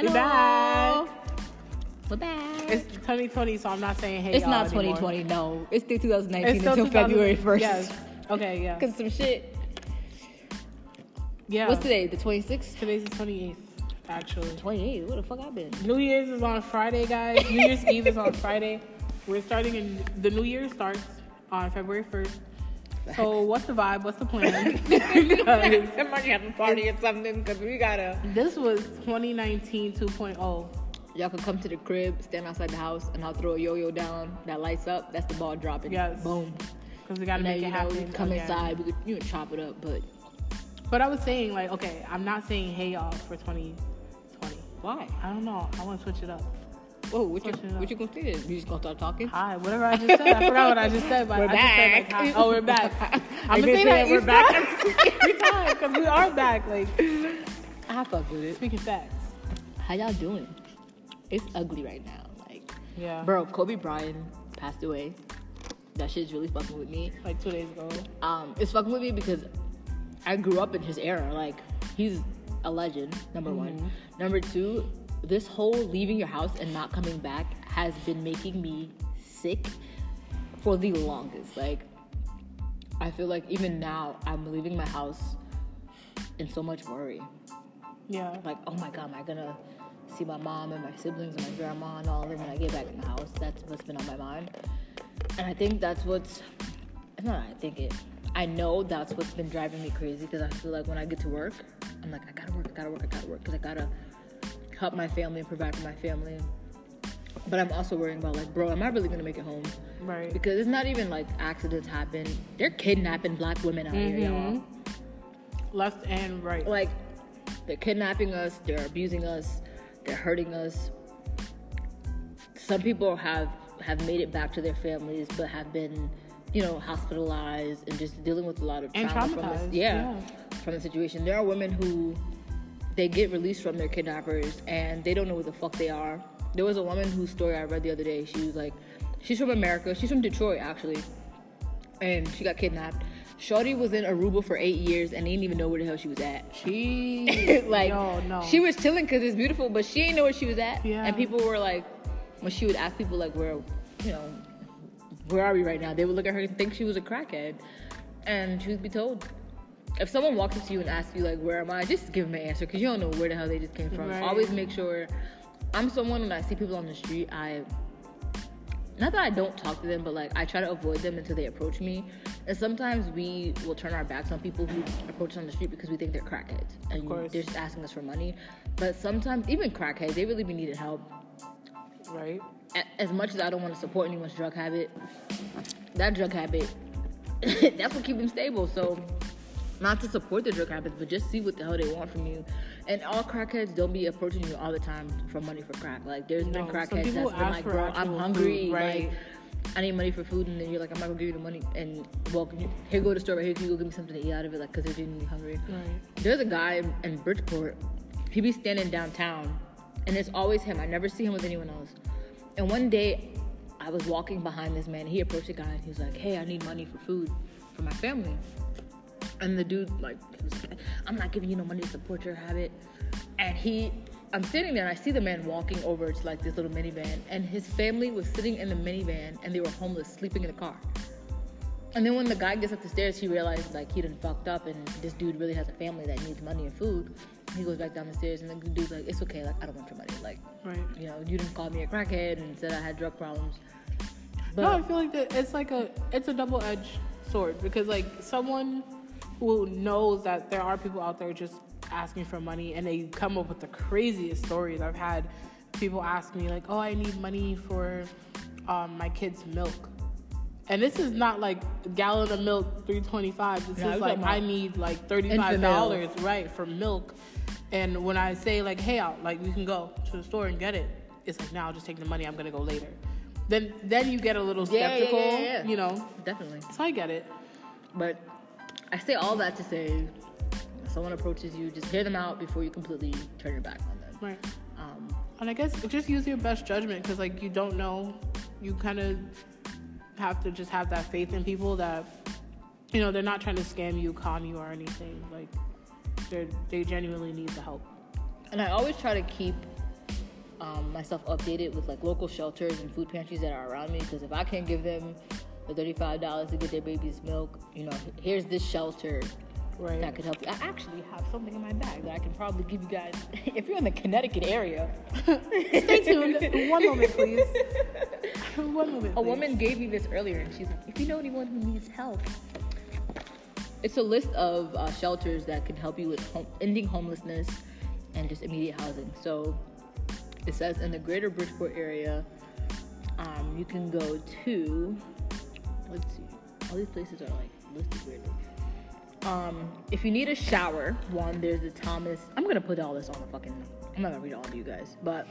Hello. back. We're back. It's 2020, so I'm not saying hey. It's not anymore. 2020. No, it's still 2019 It's still until 2000 February 1st. Yes. Okay. Yeah. Cause some shit. Yeah. What's today? The 26th. Today's the 28th, actually. 28. Where the fuck I been? New Year's is on Friday, guys. New Year's Eve is on Friday. We're starting in the New Year starts on February 1st. So what's the vibe? What's the plan? Somebody have a party or something. Cause we gotta. this was 2019 2.0. Y'all can come to the crib, stand outside the house, and I'll throw a yo-yo down that lights up. That's the ball dropping. Yes. Boom. Because we got to And then make you it know, happen. we come again. inside. We could you know chop it up, but But I was saying, like, okay, I'm not saying hey y'all for 2020. why? I don't know. I want to switch it up. Whoa, what you what you gonna say? You just gonna start talking? Hi, whatever I just said. I forgot what I just said. But We're I just said, like, back. hi. Oh, we're back. I'm gonna say that we're back every time because we are back. Like I fuck with it. speaking facts. How y'all doing? It's ugly right now. Like, Yeah. bro, Kobe Bryant passed away. That shit's really fucking with me. Like two days ago. Um, it's fucking with me because I grew up in his era. Like, he's a legend. Number one. Number two, this whole leaving your house and not coming back has been making me sick for the longest. Like, I feel like even now I'm leaving my house in so much worry. Yeah. Like, oh my god, am I gonna see my mom and my siblings and my grandma and all of them when I get back in the house? That's what's been on my mind. And I think that's what's no, I think it. I know that's what's been driving me crazy because I feel like when I get to work, I'm like, I gotta work, I gotta work, I gotta work because I gotta help my family and provide for my family. But I'm also worrying about like, bro, am I really gonna make it home? Right. Because it's not even like accidents happen. They're kidnapping black women out here, y'all. Mm-hmm. Left and right. Like, they're kidnapping us, they're abusing us, they're hurting us. Some people have have made it back to their families, but have been, you know, hospitalized and just dealing with a lot of And trauma from this. Yeah, yeah. from the situation. There are women who they get released from their kidnappers and they don't know who the fuck they are. There was a woman whose story I read the other day. She was like, she's from America. She's from Detroit actually, and she got kidnapped. Shorty was in Aruba for eight years and they didn't even know where the hell she was at. She like Yo, no. she was chilling because it's beautiful, but she didn't know where she was at. Yeah. And people were like, when she would ask people like, where, you know, where are we right now? They would look at her and think she was a crackhead. And truth be told, if someone walks up to you and asks you like, where am I? Just give them an answer because you don't know where the hell they just came from. Right. Always make sure. I'm someone when I see people on the street, I not that I don't talk to them, but like I try to avoid them until they approach me. And sometimes we will turn our backs on people who approach us on the street because we think they're crackheads and they're just asking us for money. But sometimes even crackheads, they really be needing help. right. As much as I don't want to support anyone's drug habit, that drug habit, that's what keep them stable. So not to support the drug habits, but just see what the hell they want from you. And all crackheads don't be approaching you all the time for money for crack. Like there's No, been crackheads that's been like, bro, I'm hungry, food, right. like I need money for food, and then you're like, I'm not gonna give you the money, and well, can you, here go to the store right here, can you go give me something to eat out of it, like, cause they're genuinely hungry. Right. There's a guy in, in Bridgeport. He be standing downtown, and it's always him. I never see him with anyone else. And one day, I was walking behind this man. He approached a guy, and he was like, "Hey, I need money for food for my family." And the dude, like, he was like, "I'm not giving you no money to support your habit." And he, I'm sitting there, and I see the man walking over to like this little minivan, and his family was sitting in the minivan, and they were homeless, sleeping in the car. And then when the guy gets up the stairs, he realized like he done fucked up, and this dude really has a family that needs money and food. He goes back down the stairs, and the dude's like, "It's okay, like I don't want your money. Like, Right. you know, you didn't call me a crackhead and said I had drug problems." But no, I feel like that it's like a it's a double edged sword because like someone who knows that there are people out there just asking for money and they come up with the craziest stories. I've had people ask me like, "Oh, I need money for um, my kid's milk." And this is not like a gallon of milk, three twenty five. This No, is like I need like thirty five dollars, right, for milk. And when I say like, "Hey, out, like we can go to the store and get it," it's like, "Now, I'll just take the money. I'm gonna go later." Then, then you get a little skeptical, yeah, yeah, yeah. you know. definitely. So I get it. But I say all that to say, if someone approaches you, just hear them out before you completely turn your back on them. Right. Um, And I guess just use your best judgment because, like, you don't know. You kind of have to just have that faith in people that, you know, they're not trying to scam you, con you, or anything. Like, they they genuinely need the help. and I always try to keep um, myself updated with like local shelters and food pantries that are around me. Because if I can't give them the thirty-five dollars to get their baby's milk, you know, here's this shelter Right. that could help you. I actually have something in my bag that I can probably give you guys if you're in the Connecticut area. Stay tuned. One moment, please. One moment. A woman gave me this earlier, and she's like, "If you know anyone who needs help." It's a list of uh, shelters that can help you with home, ending homelessness and just immediate housing. So it says in the greater Bridgeport area, um, you can go to, let's see, all these places are like listed weirdly. Um, if you need a shower, one, there's the Thomas. I'm gonna put all this on the fucking. I'm not gonna read all of you guys, but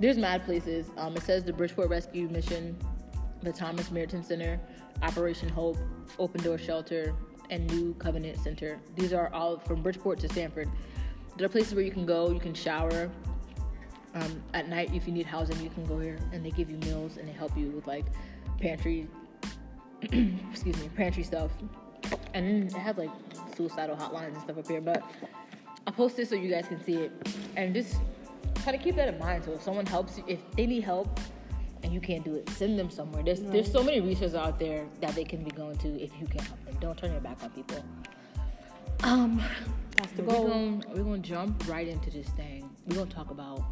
there's mad places. Um, it says the Bridgeport Rescue Mission, the Thomas Merton Center, Operation Hope, Open Door Shelter, and New Covenant Center. These are all from Bridgeport to Stamford. There are places where you can go, you can shower. Um, at night, if you need housing, you can go here, and they give you meals and they help you with like pantry, excuse me, pantry stuff. And then it has like suicidal hotlines and stuff up here. But I'll post this so you guys can see it, and just try to keep that in mind. So if someone helps you, if they need help and you can't do it, send them somewhere. There's there's so many resources out there that they can be going to if you can help them. Don't turn your back on people. Um, That's the we're goal. gonna we're gonna jump right into this thing. We're gonna talk about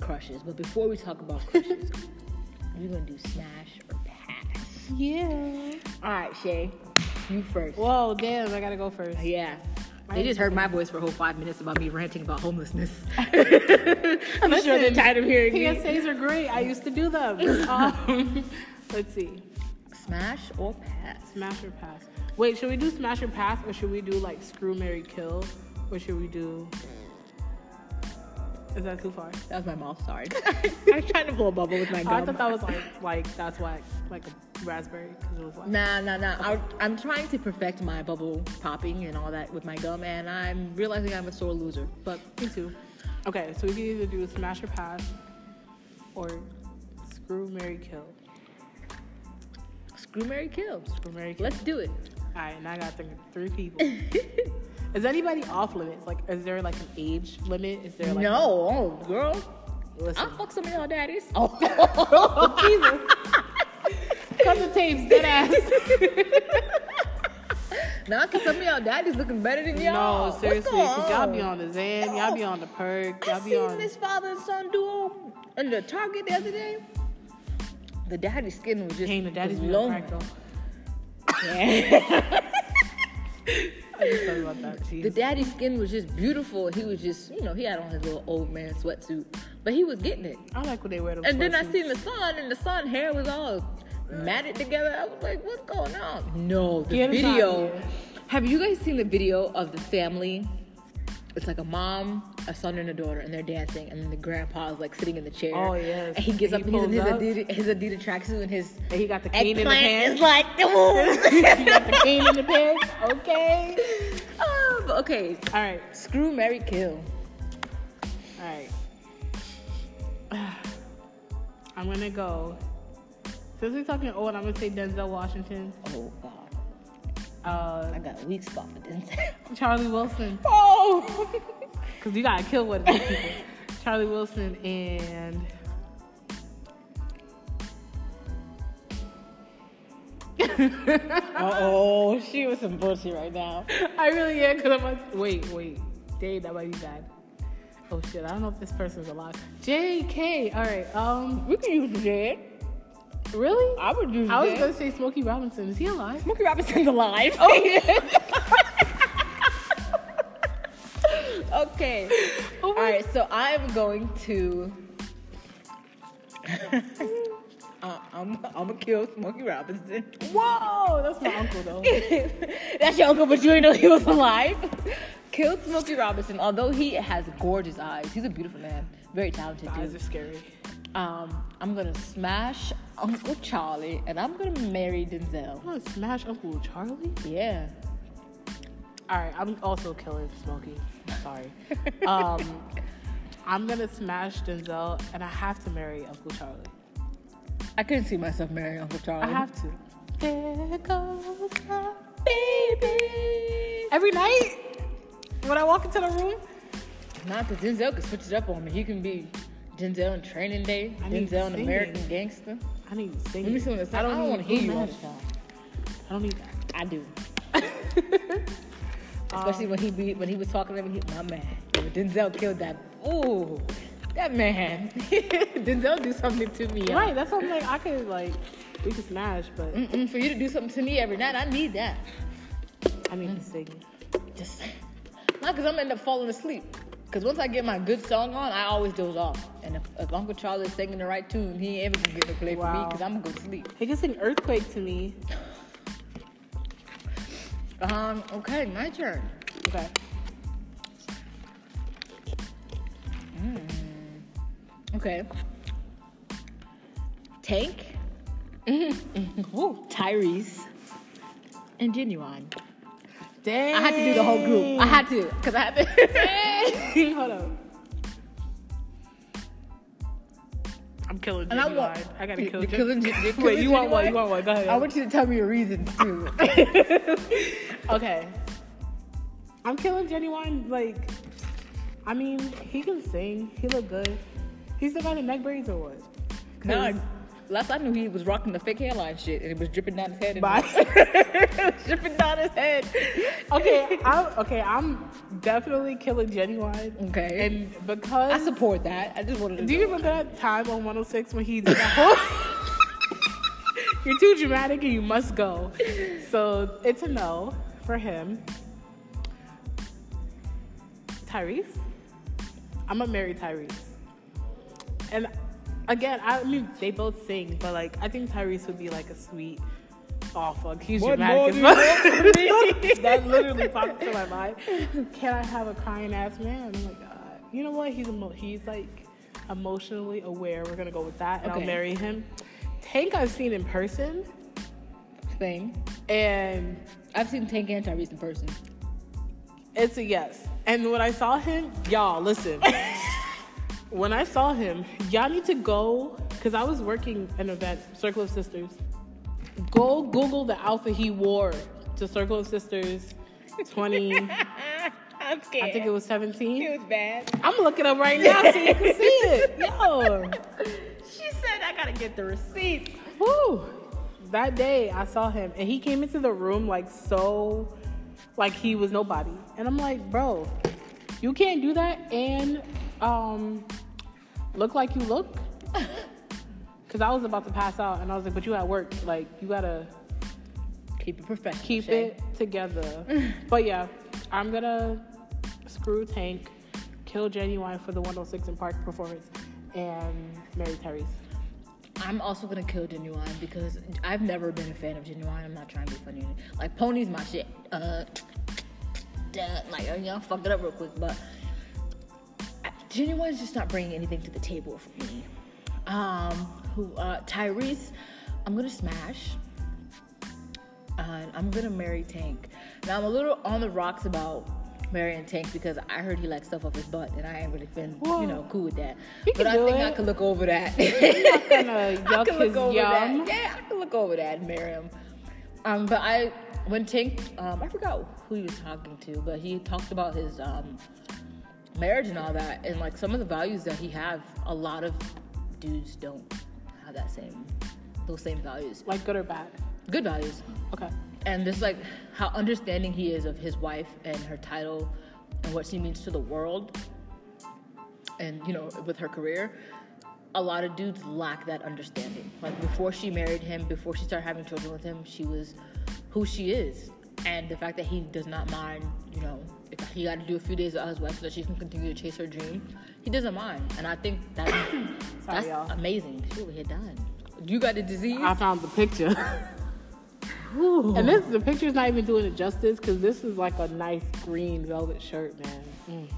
crushes, but before we talk about crushes, we're gonna do smash or. Yeah. All right, Shay, you first. Whoa, damn! I gotta go first. Yeah. They just heard my voice for a whole five minutes about me ranting about homelessness. I'm sure they're tired of hearing me. PSAs are great. I used to do them. Um, let's see. Smash or pass? Smash or pass? Wait, should we do smash or pass, or should we do like screw, Mary, kill, or should we do? Is that too far? That was my mouth. Sorry. I was trying to blow a bubble with my oh, gum. I thought that was like like that's why like a raspberry because it was like Nah, nah, nah. I, I'm trying to perfect my bubble popping and all that with my gum, and I'm realizing I'm a sore loser. But me too. Okay, so we can either do a smash or pass, or screw, Mary, kill. screw, Mary, kill. Screw, Mary, kill. Let's do it. All right, now I gotta think of three people. is anybody off limits? Like, is there like an age limit? Is there like no, oh, girl. Listen, I'll fuck some of y'all daddies. Oh, Jesus. Cut the tapes, dead ass. Nah, cause some of y'all daddies looking better than y'all. No, seriously, What's because going y'all be on the Zan, y'all be on the perk, y'all I be seen on. this father and son duo um, in the Target the other day. The daddy's skin was just Dang, the daddy's was be on long. crack though. Yeah. I just thought about that. the daddy's skin was just beautiful. He was just, you know, he had on his little old man sweatsuit, but he was getting it. I like when they wear them. And then I seen the son, and the son hair was all matted together. I was like, what's going on? No, the Get video. Have you guys seen the video of the family? It's like a mom, a son, and a daughter, and they're dancing, and then the grandpa is like sitting in the chair. Oh, yes. And he gets He up and he's in his up. Adidas, his Adidas tracksuit and his And he got the cane in the pants. is like, he got the cane in the pants. Okay. um, okay, All right. screw, Mary, kill. All right. I'm gonna go. Since we're talking old, I'm gonna say Denzel Washington. Oh God, Uh, I got a weak spot for Denzel. Charlie Wilson. Oh. Because you gotta kill one of these people. Charlie Wilson and. Uh oh, she was some bullshit right now. I really am because I'm like, wait, wait. Dang, that might be bad. Oh shit, I don't know if this person's alive. JK. All right. Um, We can use Jed. Really? I would use I was gonna say Smokey Robinson. Is he alive? Smokey Robinson's alive. Oh. okay. Oh All right. So I'm going to. uh, I'm I'm gonna kill Smokey Robinson. Whoa, that's my uncle though. That's your uncle, but you didn't know he was alive. Kill Smokey Robinson. Although he has gorgeous eyes, he's a beautiful man, very talented Eyes dude. are scary. Um, I'm gonna smash Uncle Charlie, and I'm gonna marry Denzel. I'm gonna smash Uncle Charlie. Yeah. All right, I'm also killing Smokey. Sorry. Um, I'm gonna smash Denzel, and I have to marry Uncle Charlie. I couldn't see myself marrying Uncle Charlie. I have to. There goes my baby. Every night when I walk into the room, Not that Denzel can switch it up on me. He can be Denzel in Training Day. I need Denzel singing. American Gangster. I need to sing. Let me see what it says. I don't, need want to hear you all the time. I don't need that. I do. Especially when he be when he was talking to me, he, my man. Denzel killed that. Ooh, that man. Denzel do something to me. y'all. Right, that's something like I could like we could smash, but Mm-mm, for you to do something to me every night, I need that. I need to mm. sing. Just not because I'm gonna end up falling asleep. Because once I get my good song on, I always doze off. And if, if Uncle Charlie is singing the right tune, he ain't ever gonna get to play for me because I'm gonna go to sleep. He can sing Earthquake to me. Um. Okay, my turn. Okay. Okay. Tank. Ooh, Tyrese. And Ginuwine. Dang. I had to do the whole group. I had to, cause I had to. Hold on. I'm killing And I want. I gotta kill killing Ginuwine. Gen- you're Wait, killing you want one? You want one? Go ahead. I want you to tell me your reasons too. Okay. I'm killing Ginuwine. Like, I mean, he can sing. He look good. He's the guy in neck braids or what? no, last I knew he was rocking the fake hairline shit, and it was dripping down his head. Bye. it was dripping down his head. okay, I'm, okay, I'm definitely killing Ginuwine. Okay. And because I support that. I just wanted to. Do you remember that time on 106 when he did that whole? You're too dramatic and you must go. So it's a no for him. Tyrese? I'm gonna marry Tyrese. And again, I mean, they both sing, but like, I think Tyrese would be like a sweet. Oh fuck, he's What more dramatic as fuck. want from me? that literally popped into my mind. Can I have a crying ass man? Oh my god. You know what? He's emo- he's like emotionally aware. We're gonna go with that, and Okay. I'll marry him. Tank I've seen in person, thing? and I've seen Tank and Tyrese in person. it's a yes. And when I saw him, y'all listen. when I saw him, y'all need to go because I was working an event, Circle of Sisters. Go Google the outfit he wore to Circle of Sisters 20. I'm scared. I think it was 17. It was bad. I'm looking up right now so you can see it. Yo. She said I gotta get the receipt. Woo. That day I saw him and he came into the room like so like he was nobody. And I'm like, bro, you can't do that and um look like you look. Cause I was about to pass out and I was like, but you at work. Like you gotta Keep it professional. keep Shay. it together. but yeah, I'm gonna screw Tank, kill Ginuwine for the 106 and Park performance, and marry Tyrese. I'm also gonna kill Ginuwine because I've never been a fan of Ginuwine. I'm not trying to be funny. Like Pony's my shit. Uh, like you know, fuck it up real quick, but I- Ginuwine's just not bringing anything to the table for me. Um, who? Uh, Tyrese, I'm gonna smash. And I'm gonna marry Tank. Now I'm a little on the rocks about marrying Tank because I heard he likes stuff up his butt, and I ain't really been, Whoa. you know, cool with that. But I think I it. could look over that. not gonna I yuck his over yum. that. Yeah, I could look over that and marry him. Um, but I, when Tank, um, I forgot who he was talking to, but he talked about his um, marriage and all that, and like some of the values that he have. A lot of dudes don't have that same, those same values. Like good or bad? Good values Okay. and just like how understanding he is of his wife and her title and what she means to the world and you know with her career a lot of dudes lack that understanding like before she married him before she started having children with him she was who she is and the fact that he does not mind you know if he got to do a few days without his wife so that she can continue to chase her dream he doesn't mind and i think that's that's y'all. amazing she over here dying you got the disease I found the picture. and this the picture's not even doing it justice because this is like a nice green velvet shirt, man. Mm.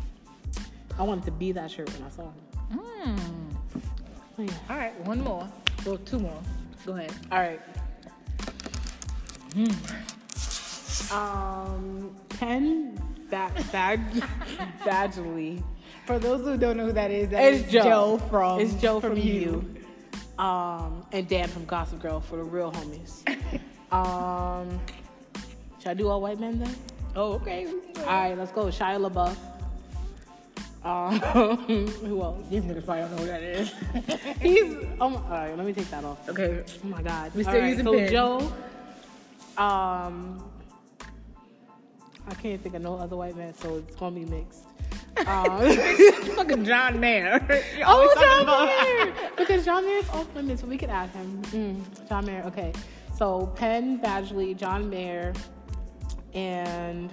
I wanted to be that shirt when I saw him. Mm. Oh, yeah. All right, one more. Well, two more. Go ahead. All right. Um, Ken ba- bag Badgley. For those who don't know who that is, that It's is Joe. from It's Joe from, you. Um, and Dan from Gossip Girl for the real homies. um, should I do all white men then? Oh, okay. All right, let's go. Shia LaBeouf. Um, who else? These niggas probably don't know who that is. He's. Um, all right, let me take that off. okay. Oh my God. We still using so pen. Joe. Um, I can't think of no other white man, so it's gonna be mixed. Um, Fucking John Mayer. You're oh, John about- Mayer, because John Mayer's off limits, so we could add him. Mm, John Mayer. Okay, so Penn Badgley, John Mayer, and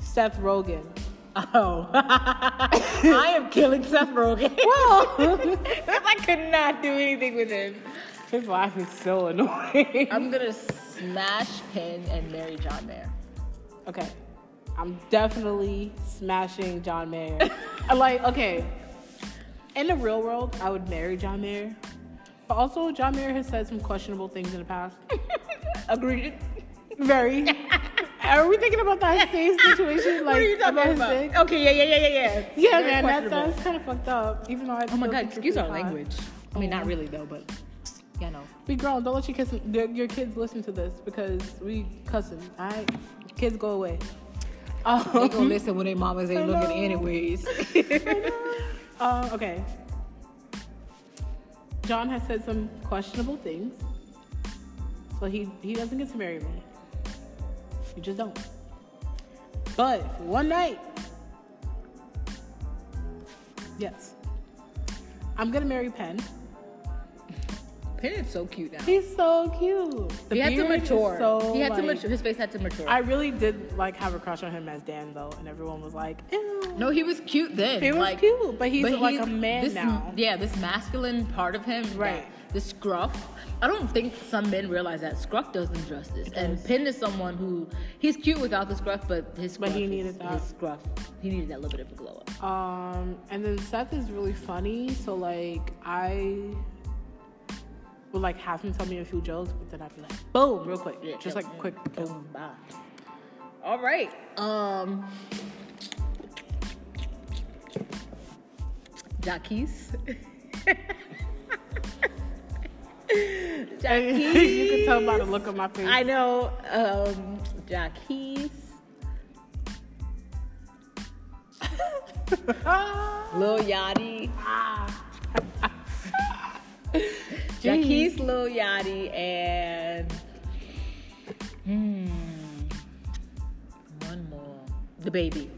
Seth Rogen. Oh. I am killing Seth Rogen. Well, Because I could not do anything with him. his wife is so annoying. I'm gonna smash Penn and marry John Mayer. Okay. I'm definitely smashing John Mayer. I'm like, okay. In the real world, I would marry John Mayer. But also, John Mayer has said some questionable things in the past. Agreed. Very. Are we thinking about that same situation? Like, what are you talking about? Okay, yeah, yeah, yeah, yeah, yeah. Yeah, Very man, that, that's kind of fucked up. Even though I Oh my god, excuse our language. I mean, not Oh. really though, but yeah, no. We grown. Don't let your kids, your, kids listen to this because we cussing. All right, kids go away. Um, They gonna listen when their mamas ain't looking anyways. Uh, okay. John has said some questionable things, so he he doesn't get to marry me. You just don't. But for one night, yes, I'm gonna marry Penn. Penn is so cute now. He's so cute. The he had to mature. So, he had to mature. His face had to mature. I really did like have a crush on him as Dan though, and everyone was like, Ew. no, he was cute then. He was like, cute, but he's like he's- a man this, now. Yeah, this masculine part of him, Right. that- The scruff. I don't think some men realize that scruff does them justice. And. Penn is someone who he's cute without the scruff, but his scruff But he is- needed that. His scruff. He needed that little bit of a glow up. Um, and then Seth is really funny, so like I would like have him tell me a few jokes, but then I'd be like, boom, real quick, Yeah, just like quick. Boom, bye. All right. Um. Jacquees. And you can tell by the look on my face. I know. Um, Jacquees. Lil Yachty. Jacquees, Lil Yachty, and hmm, one more. The baby.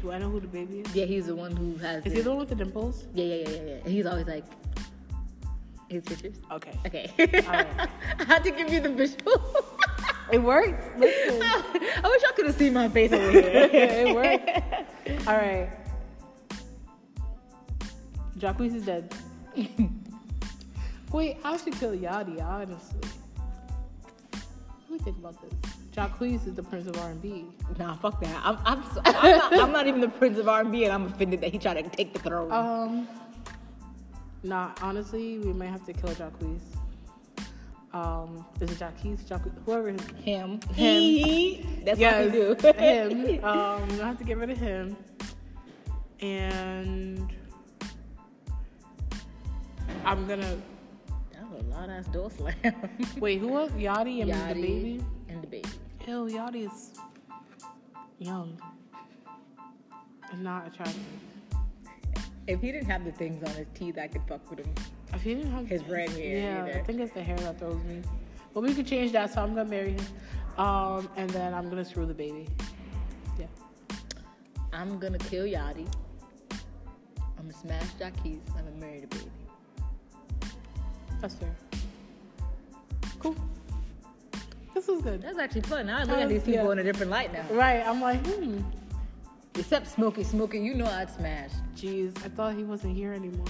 Do I know who the baby is? Yeah, he's the one who has. Is the- he the one with the dimples? Yeah, yeah, yeah, yeah, yeah. He's always like his pictures. Okay. Okay. Alright. I had to give you the visual. It worked. Listen. I wish y'all could have seen my face over here. it worked. All right. Jacquees is dead. Wait, I should kill Yachty, honestly. Let me think about this. Jacquees is the prince of R&B. Nah, fuck that. I'm, I'm, so, I'm, not, I'm not even the prince of R&B, and I'm offended that he tried to take the throne. Um, nah, honestly, we might have to kill Jacquees. Um, is it Jacquees? Jacquees? Whoever his him. Him. He. That's yes, what we do. him. Um, I have to get rid of him. And I'm gonna That was a lot ass door slam. wait. Who was Yachty and Yachty the baby. and the baby. Ew, Yachty's young and not attractive. If he didn't have the things on his teeth, I could fuck with him. If he didn't have His red hair, yeah, either. I think it's the hair that throws me. But we could change that, so I'm gonna marry him. Um, and then I'm gonna screw the baby. Yeah. I'm gonna kill Yachty. I'm gonna smash Jacquees. I'm gonna marry the baby. That's fair. Cool. This was good. That's actually fun. Now I look at these people yeah. in a different light now. Right. I'm like, hmm. Except Smokey. Smokey, you know I'd smash. Jeez, I thought he wasn't here anymore.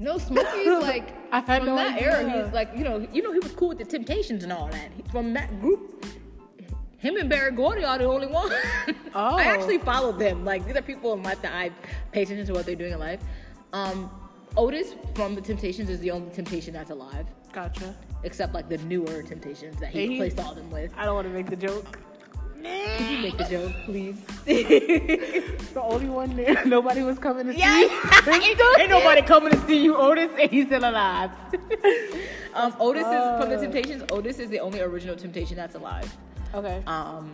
No, Smokey's like I had from no that idea. era. He's like you know, you know he was cool with the Temptations and all that. From that group, him and Berry Gordy are the only ones. Oh. I actually followed them. Like these are people in life that I pay attention to what they're doing in life. Um, Otis from the Temptations is the only Temptation that's alive, Gotcha. except like the newer Temptations that he replaced all them with. I don't want to make the joke. Could you make the joke, please? The only one there. Nobody was coming to see. Yes. ain't, ain't nobody coming to see you, Otis, and he's still alive. um, Otis is from the. Temptations. Otis is the only original Temptation that's alive. Okay. Um,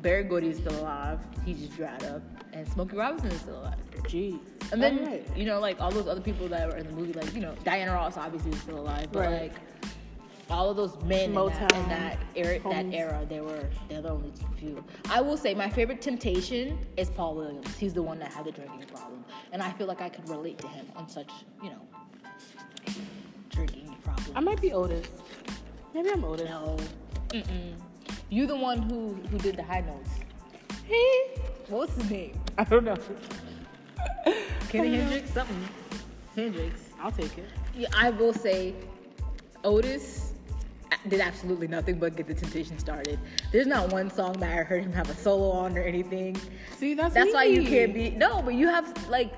Berry Gordy is still alive. He just dried up, and Smokey Robinson is still alive. Jeez. And then Alright. you know, like all those other people that were in the movie, like you know, Diana Ross obviously is still alive, but Right. like all of those men in that, in Motown, that era, that homies. era, they were they're the only few. I will say my favorite Temptation is Paul Williams. He's the one that had the drinking problem, and I feel like I could relate to him on such you know drinking problem. I might be Otis. Maybe I'm Otis. no, mm-mm. you the one who who did the high notes. Hey. What was his name? I don't know. Kenny Hendricks, something. Hendricks. I'll take it. Yeah, I will say, Otis uh, did absolutely nothing but get the Temptation started. There's not one song that I heard him have a solo on or anything. See, that's That's why you can't be no, but you have like,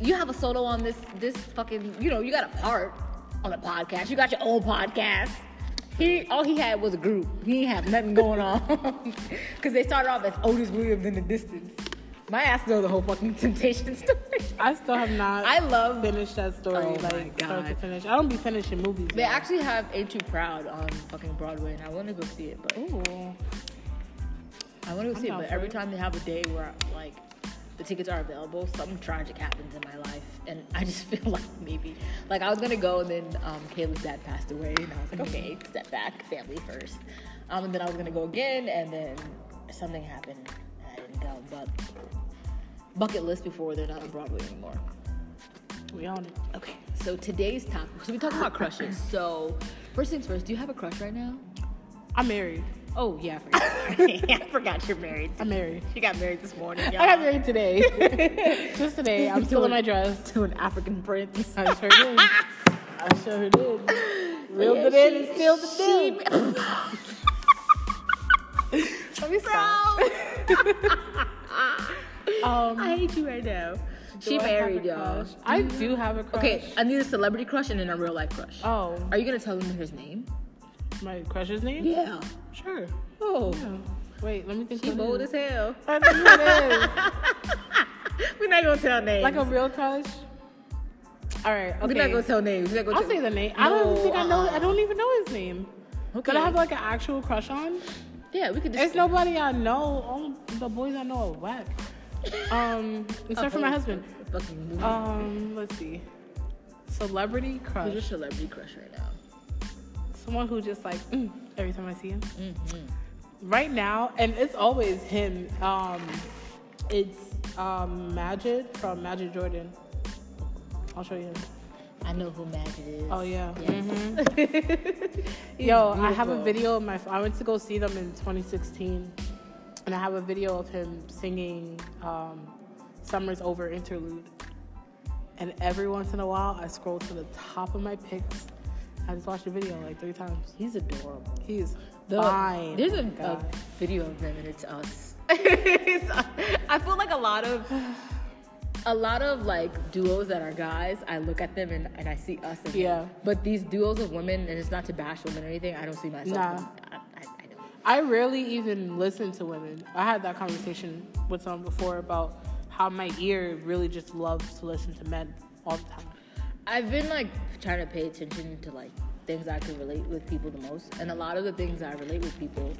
you have a solo on this this fucking you know you got a part on a podcast. You got your own podcast. He all he had was a group. He ain't have nothing going on because they started off as Otis Williams in the Distants. My ass knows the whole fucking Temptation story. I still have not. I love finished that story Oh like start to finish. I don't be finishing movies. They though. actually have Ain't Too Proud on fucking Broadway, and I want to go see it, but Ooh. I want to go I'm see it. But every it. time they have a day where like the tickets are available, something tragic happens in my life, and I just feel like maybe like I was gonna go, and then um, Kayla's dad passed away, and I was like, okay, step back, family first. Um, and then I was gonna go again, and then something happened, But bucket list before they're not on Broadway anymore. We on it. Okay, so today's topic. So we talking about crushes. So first things first, do you have a crush right now? I'm married. Oh yeah, I forgot. I forgot you're married. I'm married. She got married this morning. I got married today. Just today. I'm still in my dress. to an African prince. I sure did. I sure did. Reeled Yeah, it in and sealed the deal. Let me stop. Um, I hate you right now. She married y'all. I do have a crush. Okay, I need a celebrity crush and then a real life crush. Oh, Are you gonna tell them his name? my crush's name? Yeah. Sure. Oh, Yeah. Wait, let me think. she bold as hell. I know who it is. We're not gonna tell names. Like a real crush. All right. Okay. We're not gonna tell names. Gonna I'll tell- say the name. I don't No, think I know. uh-uh. I don't even know his name. Okay. But I have like an actual crush on. Yeah, we could just. It's nobody I know. All the boys I know are whack. Um, except for my husband. Fucking movie. Um, let's see. Celebrity crush. Who's your celebrity crush right now? Someone who just like mm, every time I see him. Mm-hmm. Right now, and it's always him. Um, it's um Majid from Majid Jordan. I'll show you. Him. I know who Majid is. Oh yeah. Yeah. Mhm. Yo, I have a video of my. I went to go see them in 2016, and I have a video of him singing um, "Summer's Over" interlude. And every once in a while, I scroll to the top of my pics. I just watched the video like three times. He's adorable. He's The- fine. There's Oh a, a video of them and it's us. I feel like a lot of a lot of like duos that are guys, I look at them and, and I see us in them. Yeah. But these duos of women, and it's not to bash women or anything, I don't see myself. Nah. in- I, I, I don't. I rarely even listen to women. I had that conversation with someone before about how my ear really just loves to listen to men all the time. I've been like trying to pay attention to like things I can relate with people the most, and a lot of the things I relate with people,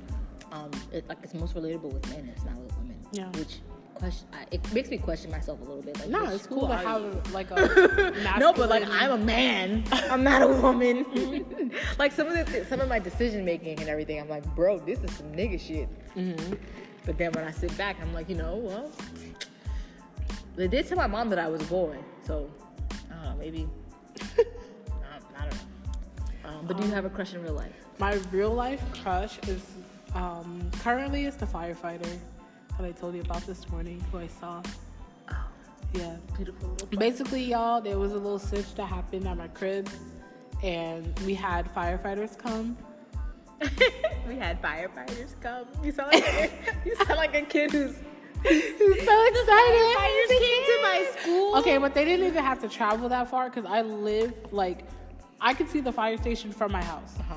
um, it, like it's most relatable with men. It's not with women. Yeah. Which question? I, it makes me question myself a little bit. Like, No, it's cool to are you? have like a no, but like I'm a man. I'm not a woman. like some of the some of my decision making and everything, I'm like, bro, this is some nigga shit. Mm-hmm. But then when I sit back, I'm like, you know, well, they did tell my mom that I was a boy, so I don't know, maybe. I, I don't know. Um, but do you have a crush in real life? My real life crush is um, currently is the firefighter that I told you about this morning, who I saw. Oh, Yeah. beautiful. Basically, y'all, there was a little switch that happened at my crib, and we had firefighters come. we had firefighters come. You sound like a, you sound like a kid who's Who's so excited? firefighters came to my school. Okay, but they didn't even have to travel that far because I live like I could see the fire station from my house. Uh-huh.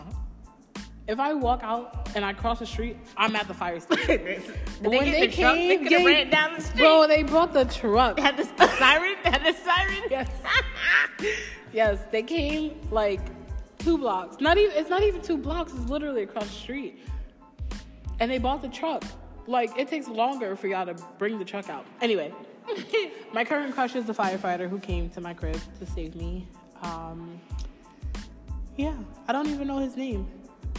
If I walk out and I cross the street, I'm at the fire station. Did they when get they the? They came, they- ran down the street. Bro, they brought the truck. They had the, the siren. They had the siren. Yes. Yes, they came like two blocks. Not even it's not even two blocks, it's literally across the street. And they bought the truck. Like it takes longer for y'all to bring the truck out. Anyway, my current crush is the firefighter who came to my crib to save me. Um, yeah, I don't even know his name.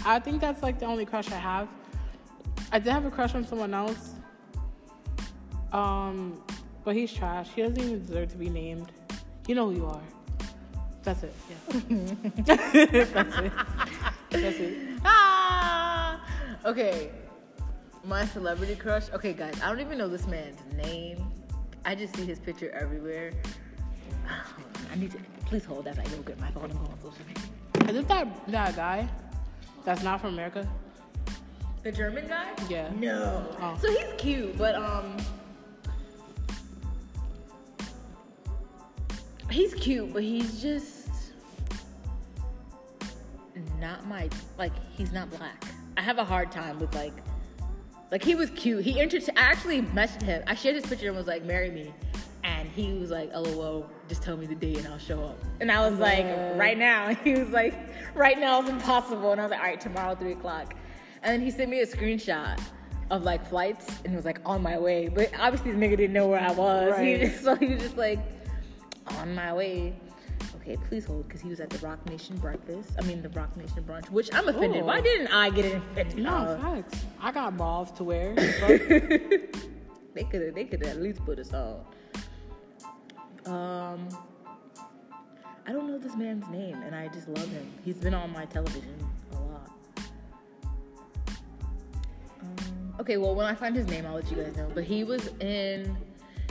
I think that's like the only crush I have. I did have a crush on someone else. Um, but he's trash. He doesn't even deserve to be named. You know who you are. That's it. Yeah. That's it. That's it. Ah! Okay. My celebrity crush. Okay, guys, I don't even know this man's name. I just see his picture everywhere. I need to. Please hold as I go get my phone and go on social media. Is it that that guy that's not from America? The German guy? Yeah. No. Oh. So he's cute, but um. He's cute, but he's just not my like. He's not black. I have a hard time with like, like he was cute. He entered. I actually messaged him. I shared his picture and was like, "Marry me," and he was like, "LOL, just tell me the day and I'll show up." And I was like, "Right now." And he was like, "Right now is impossible." And I was like, "All right, tomorrow three o'clock." And then he sent me a screenshot of like flights and was like on my way. But obviously the nigga didn't know where I was. He just, so he was just like on my way. Okay, please hold because he was at the Roc Nation breakfast. I mean the Roc Nation brunch, which I'm offended. Ooh. Why didn't I get offended? No, Uh, facts. I got balls to wear. they could have they could at least put us on. Um I don't know this man's name and I just love him. He's been on my television a lot. Um, okay, well when I find his name I'll let you guys know. But he was in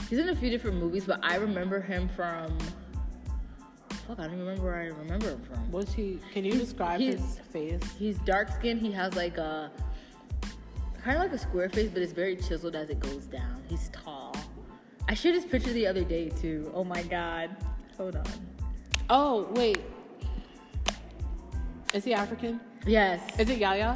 he's in a few different movies, but I remember him from fuck, I don't even remember where I remember him from. What's he? Can you describe he's- his face? He's dark skinned. He has like a kind of like a square face, but it's very chiseled as it goes down. He's tall. I shared his picture the other day too. Oh my god. Hold on. Oh wait, is he African? Yes. Is it Yaya?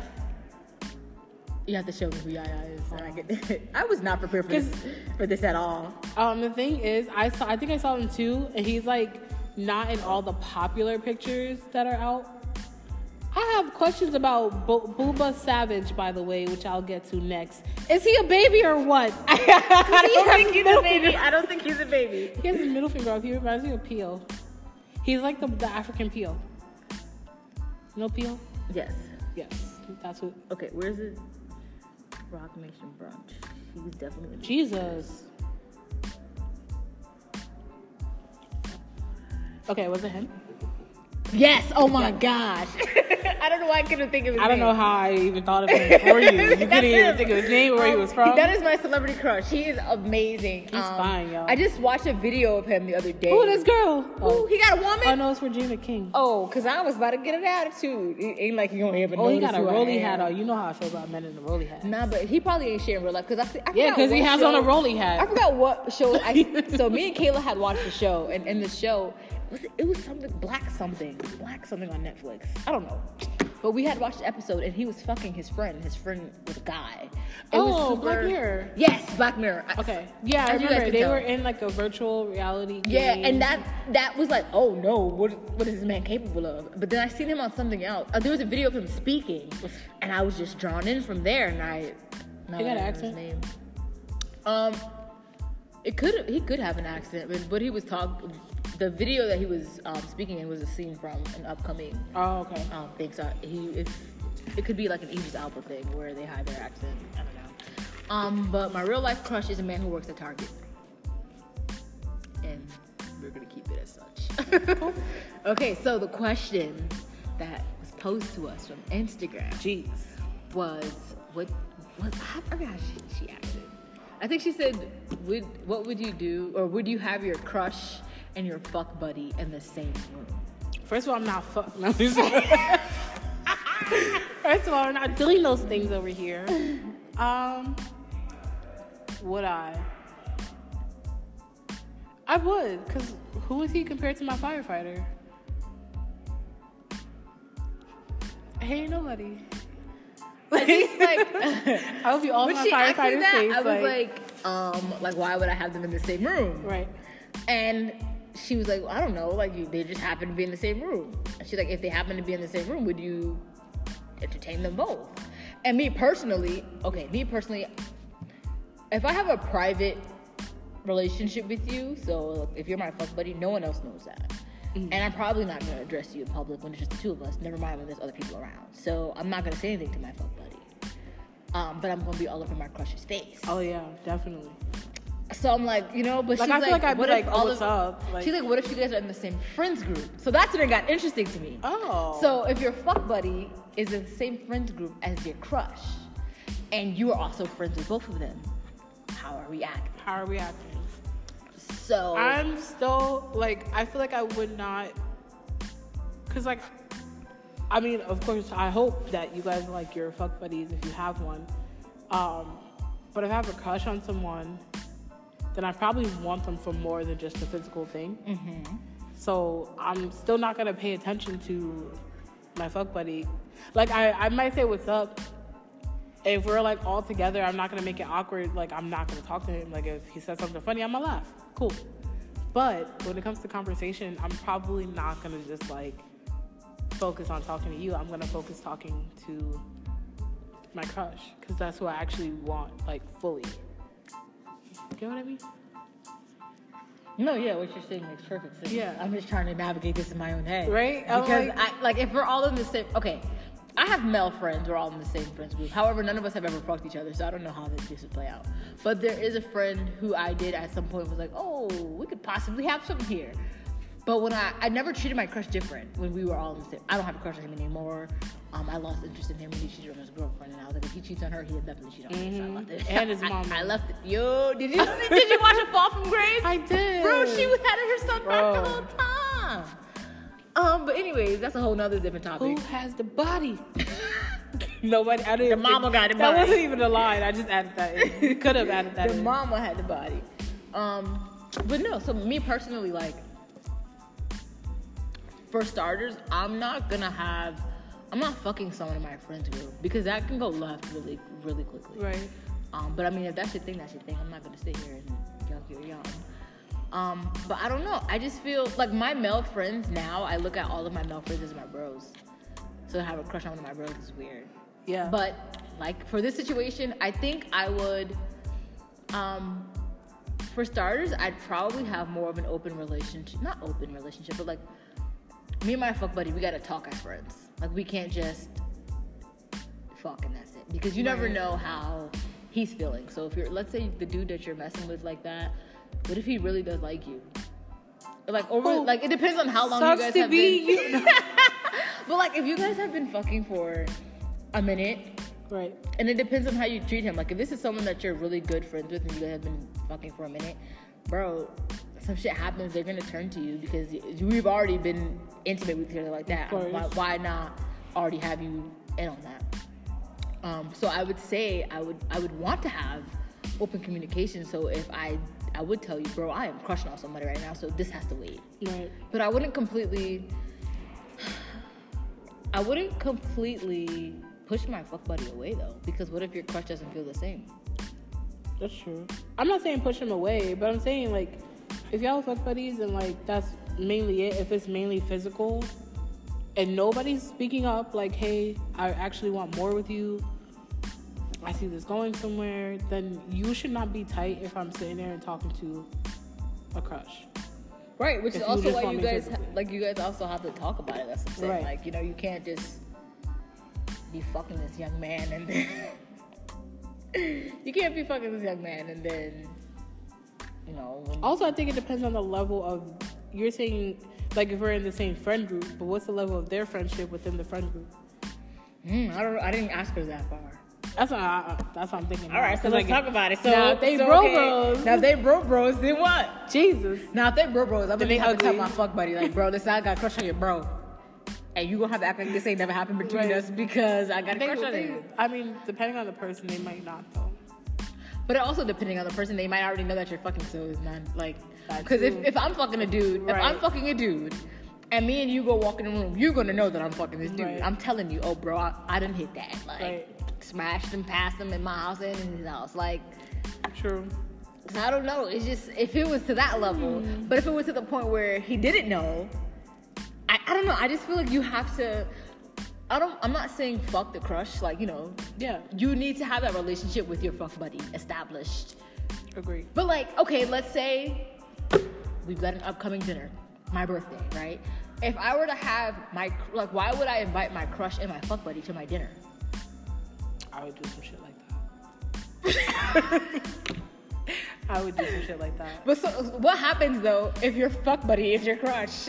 You have to show me who Yaya is. and I get. I was not prepared for this for this at all. Um, the thing is, I saw. I think I saw him too, and he's like not in all the popular pictures that are out. I have questions about Bo- Booba Savage, by the way, which I'll get to next. Is he a baby or what? I don't think he's a baby. finger- I don't think he's a baby. He has his middle finger up. He reminds me of Peele. He's like the, the African Peele. No Peele? Yes. Yes, that's what. Okay. Where's it? Roc Nation brunch. He was definitely. Jesus. Okay, was it him? Yes. Oh my gosh. I don't know why I couldn't think of his name. I don't name. know how I even thought of him for you. You couldn't That's even think of his name or where he Um, was from. That is my celebrity crush. He is amazing. Um, He's fine, y'all. I just watched a video of him the other day. Who this girl? Ooh, Oh, he got a woman? oh no, it's Regina King. Oh, cause I was about to get an attitude. It ain't like you gonna ever Oh, he notice got a who I rolly hat on. You know how I feel about men in the rolly hat. Nah, but he probably ain't sharing real life. Cause I, see- I Yeah, because he has show- on a rolly hat. I forgot what show. I, so me and Kayla had watched the show, and in the show, was it, it was something black something, black something on Netflix. I don't know, but we had watched the episode, and he was fucking his friend. His friend was a guy. It was Oh, Black Mirror. Yes, Black Mirror. Okay. Yeah, I remember they tell. were in like a virtual reality game. Yeah, and that that was like, oh no, what what is this man capable of? But then I seen him on something else. Uh, there was a video of him speaking, and I was just drawn in from there. And I, now He got an don't his accent? Name. Um, it could he could have an accent, but what he was talking, the video that he was um, speaking in was a scene from an upcoming Oh, okay. um, thing. So he it, it could be like an Idris Elba thing where they hide their accent. I don't know. Um, but my real life crush is a man who works at Target, and we're gonna keep it as such. okay, so the question that was posed to us from Instagram Jeez. was what what I forgot how she, she asked it. I think she said, "Would what would you do, or would you have your crush and your fuck buddy in the same room?" First of all, I'm not fuck. No, First of all, we're not doing those things over here. Um, would I? I would, cause who is he compared to my firefighter? Hey, nobody. Like. I would be all When my she asked me firefighter's that, face. I was like, um, like, why would I have them in the same room? right. And she was like, I don't know, like you, they just happen to be in the same room. And she's like, if they happen to be in the same room, would you entertain them both? And me personally, okay, me personally, if I have a private relationship with you, so if you're my fuck buddy, no one else knows that. Mm-hmm. And I'm probably not gonna address you in public when it's just the two of us. Never mind when there's other people around. So I'm not gonna say anything to my fuck buddy. Um, but I'm gonna be all over my crush's face. Oh yeah, definitely. So I'm like, you know, but Like, she's I feel like I'd be what like, if oh, all what's of, up? Like- she's like, what if you guys are in the same friends group? So that's when it got interesting to me. Oh. So if your fuck buddy is in the same friends group as your crush, and you are also friends with both of them, how are we acting? how are we acting? So I'm still like I feel like I would not, cause like, I mean, of course, I hope that you guys like your fuck buddies if you have one. Um, but if I have a crush on someone, then I probably want them for more than just a physical thing. Mm-hmm. So I'm still not gonna pay attention to my fuck buddy. Like I, I might say what's up. If we're like all together, I'm not gonna make it awkward. Like I'm not gonna talk to him. Like if he says something funny, I'm gonna laugh. Cool. But when it comes to conversation, I'm probably not gonna just like focus on talking to you. I'm gonna focus talking to my crush because that's who I actually want, like fully. You know what I mean? no, yeah, what you're saying makes perfect sense. Yeah. I'm just trying to navigate this in my own head, Right? I'm Because like- I like if we're all in the same. Okay, I have male friends. We're all in the same friends group. However, none of us have ever fucked each other, so I don't know how this, this would play out. But there is a friend who I did at some point was like, oh, we could possibly have something here. But when I, I never treated my crush different when we were all in the same. I don't have a crush on him anymore. Um, I lost interest in him when he cheated on his girlfriend, and I was like, if he cheats on her, he'll definitely cheat on me. So I left it. Mm-hmm. And his mom. I, left it. Yo, did you see? did you watch it fall from grace? I did. Bro, she was had her son back the whole time. Um, but anyways, that's a whole nother different topic. Who has the body? Nobody. I didn't. The mama think- got the That body. wasn't even a line. I just added that. in. Could have added that. the in. mama had the body. Um, but no, so me personally, like, for starters, I'm not gonna have, I'm not fucking someone in my friends group because that can go left really, really quickly. Right. Um, but I mean, if that's your thing, that's your thing. I'm not gonna sit here and yuck your young. Um, but I don't know. I just feel like my male friends now. I look at all of my male friends as my bros. So to have a crush on one of my bros is weird. Yeah. But like for this situation, I think I would. Um, for starters, I'd probably have more of an open relationship. Not open relationship, but like me and my fuck buddy, we gotta talk as friends. Like we can't just fuck and that's it. Because you never know how he's feeling. So if you're, let's say the dude that you're messing with like that, what if he really does like you? Like over, Oh, like it depends on how long you guys have be been. but like if you guys have been fucking for a minute, Right. and it depends on how you treat him. Like if this is someone that you're really good friends with and you guys have been fucking for a minute, bro, some shit happens, they're gonna turn to you because we've already been intimate with each other like that. Why, why not already have you in on that? Um, so I would say I would I would want to have open communication. So if I I would tell you, bro, I am crushing on somebody right now, so this has to wait. Right. But I wouldn't completely. I wouldn't completely push my fuck buddy away though, because what if your crush doesn't feel the same? That's true. I'm not saying push him away, but I'm saying like if y'all fuck buddies and like that's mainly it. If it's mainly physical, and nobody's speaking up, like, hey, I actually want more with you. I see this going somewhere. Then you should not be tight if I'm sitting there and talking to a crush. Right, which If is also why you guys physically. like you guys also have to talk about it. That's what I'm saying. Right. Like you know you can't just be fucking this young man and then you can't be fucking this young man and then you know Also, I think it depends on the level of you're saying like if we're in the same friend group, but what's the level of their friendship within the friend group? Mm, I don't I didn't ask her that far. That's what I, that's what I'm thinking. All right, so let's like, talk about it. So now if they so, bro okay, bros. Now if they bro bros, then what? Jesus. Now if they bro bros, I'm gonna have to tell my fuck buddy like, bro, listen, I got crush on your bro, and you gonna have to act like this ain't never happened between Right. us because I got a crush on you. I mean, depending on the person, they might not though. But also depending on the person, they might already know that you're fucking. So it's not like because if, if I'm fucking a dude, if I'm fucking a dude, and me and you go walk in the room, you're gonna know that I'm fucking this dude. Right. I'm telling you, oh bro, I, I didn't hit that. Like Right. smashed him, passed him in my house and in his house. Like True. So I don't know. It's just if it was to that level, Hmm. but if it was to the point where he didn't know, I, I don't know. I just feel like you have to. I don't. I'm not saying fuck the crush. Like you know, Yeah. you need to have that relationship with your fuck buddy established Agree. But like, okay, let's say we've got an upcoming dinner, my birthday, right? If I were to have my like, why would I invite my crush and my fuck buddy to my dinner? I would do some shit like that. I would do some shit like that. But so, what happens though if your fuck buddy is your crush?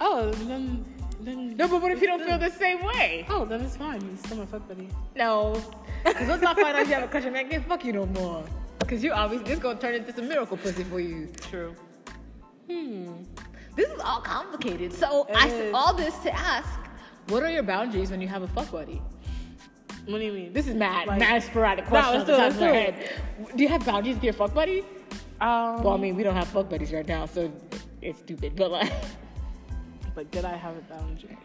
Oh, then then No, but what if you don't feel the same way? Oh, then it's fine. You still my fuck buddy. No, because once I find out you have a crush, I'm like, can't fuck you no more. Because you obviously this gonna turn into some miracle pussy for you. True. Hmm. This is all complicated. So It I is. said all this to ask, what are your boundaries when you have a fuck buddy? What do you mean? This is mad, Like- mad sporadic No, question let's off do it, top of my let's head. Do you have boundaries with your fuck buddy? Um, Well, I mean, we don't have fuck buddies right now, so it's stupid. But like, did I have a boundary?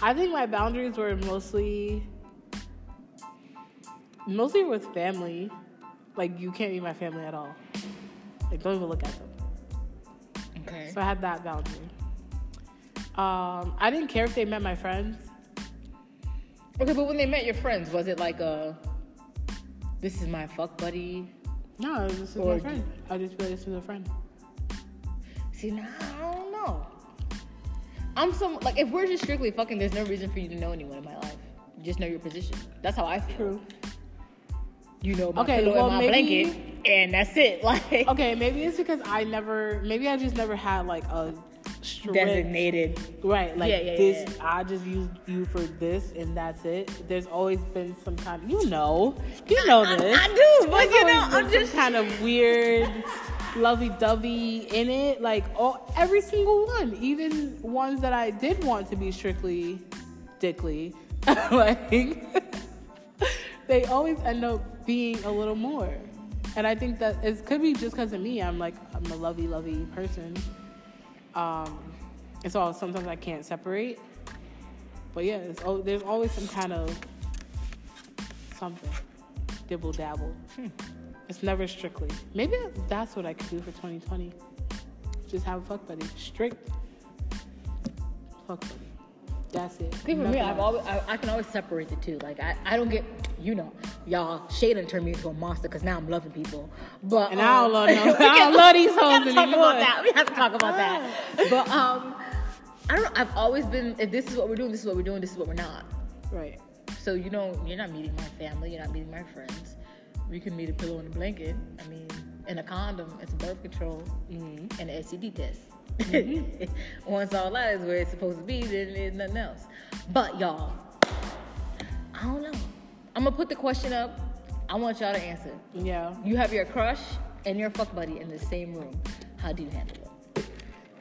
I think my boundaries were mostly mostly with family. Like you can't be my family at all. Like don't even look at them. okay. So I had that boundary. Um, I didn't care if they met my friends. Okay, but when they met your friends, was it like a, this is my fuck buddy? No, this is Or my friend. I just feel this is a friend. See, now I don't know. I'm some like if we're just strictly fucking, there's no reason for you to know anyone in my life. You just know your position. That's how I feel. True. You know my Okay, pillow well, and my maybe- blanket, and that's it. Like Okay, maybe it's because I never. Maybe I just never had like a strict designated. Right, like Yeah, yeah, this, yeah, I just use you for this, and that's it. There's always been some kind, Of, you know, you know I- this. I do, but There's you know, I'm just- kind of weird, lovey-dovey in it. Like all, every single one, even ones that I did want to be strictly dickly, like they always end up being a little more. And I think that it could be just because of me. I'm like I'm a lovey, lovey person. Um, and so sometimes I can't separate. But yeah, there's always some kind of something, dibble dabble. It's never strictly. Maybe that's what I could do for 2020. Just have a fuck buddy, strict fuck buddy. That's it. For me, I've always, I, I can always separate the two. Like, I, I don't get, you know, y'all, Shaden turned me into a monster because now I'm loving people. But And I don't um, love no- I don't love these we gotta hoes talk anymore. About that. We have to talk about that. But um, I don't know. I've always been. If this is what we're doing, this is what we're doing. This is what we're not. Right. So you know, you're not meeting my family. You're not meeting my friends. We can meet a pillow and a blanket. I mean, and a condom. It's birth control mm-hmm. and an STD test. Mm-hmm. Once all that is where it's supposed to be, then there's nothing else. But y'all, I don't know. I'm gonna put the question up. I want y'all to answer. Yeah. You have your crush and your fuck buddy in the same room. How do you handle it?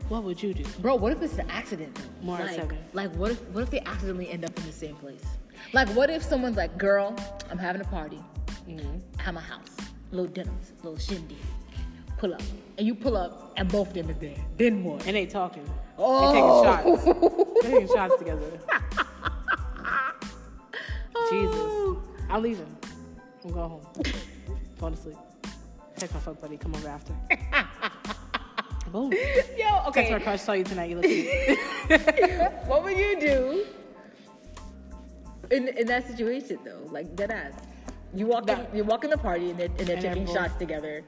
What would you do? Bro, what if it's an accident? though? More like, seven. like what if what if they accidentally end up in the same place? Like what if someone's like, girl, I'm having a party Mm-hmm. at my house, little dinners, little shindig. Pull up, and you pull up, and both of them is there. Then what? And they talking. Oh. They taking shots. they taking shots together. Oh. Jesus. I'm leaving. I'm going home. going to sleep. Text my fuck buddy. Come over after. Boom. Yo, Text my okay. crush. Saw you tonight. You look cute. what would you do in in that situation though? Like dead ass. You walk in, you walk in the party and they're, and they're And taking shots together.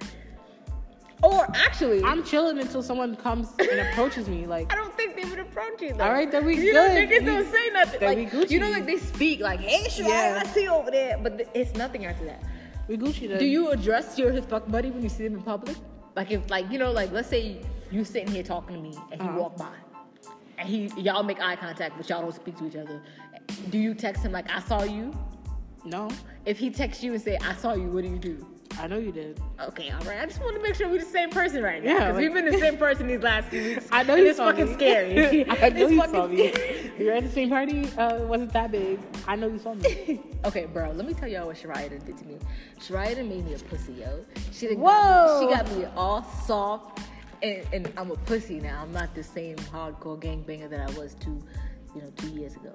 Or actually, I'm chilling until someone comes and approaches me. Like, I don't think they would approach you though. All right, then we you know, good. niggas We- don't say nothing. then we Like Gucci. you know, like they speak like, "Hey, Shia, Yeah. I see you over there," but th- it's nothing after that. we Gucci then. Do you address your fuck buddy when you see them in public? Like if, like you know, like let's say you sitting here talking to me and he Uh-huh. walk by, and he y'all make eye contact, but y'all don't speak to each other. Do you text him like, "I saw you"? No. If he texts you and say, "I saw you," what do you do? I know you did. Okay, all right. I just want to make sure we're the same person right now. Yeah, because like- we've been the same person these last few weeks. I know you saw fucking me. scary. I know It's you saw me. scary. You're at the same party. Uh, wasn't that big. I know you saw me. Okay, bro, let me tell y'all what Shariah did to me. Shariah made me a pussy, yo. She done Whoa. Got me, she got me all soft, and, and I'm a pussy now. I'm not the same hardcore gangbanger that I was two, you know, two years ago.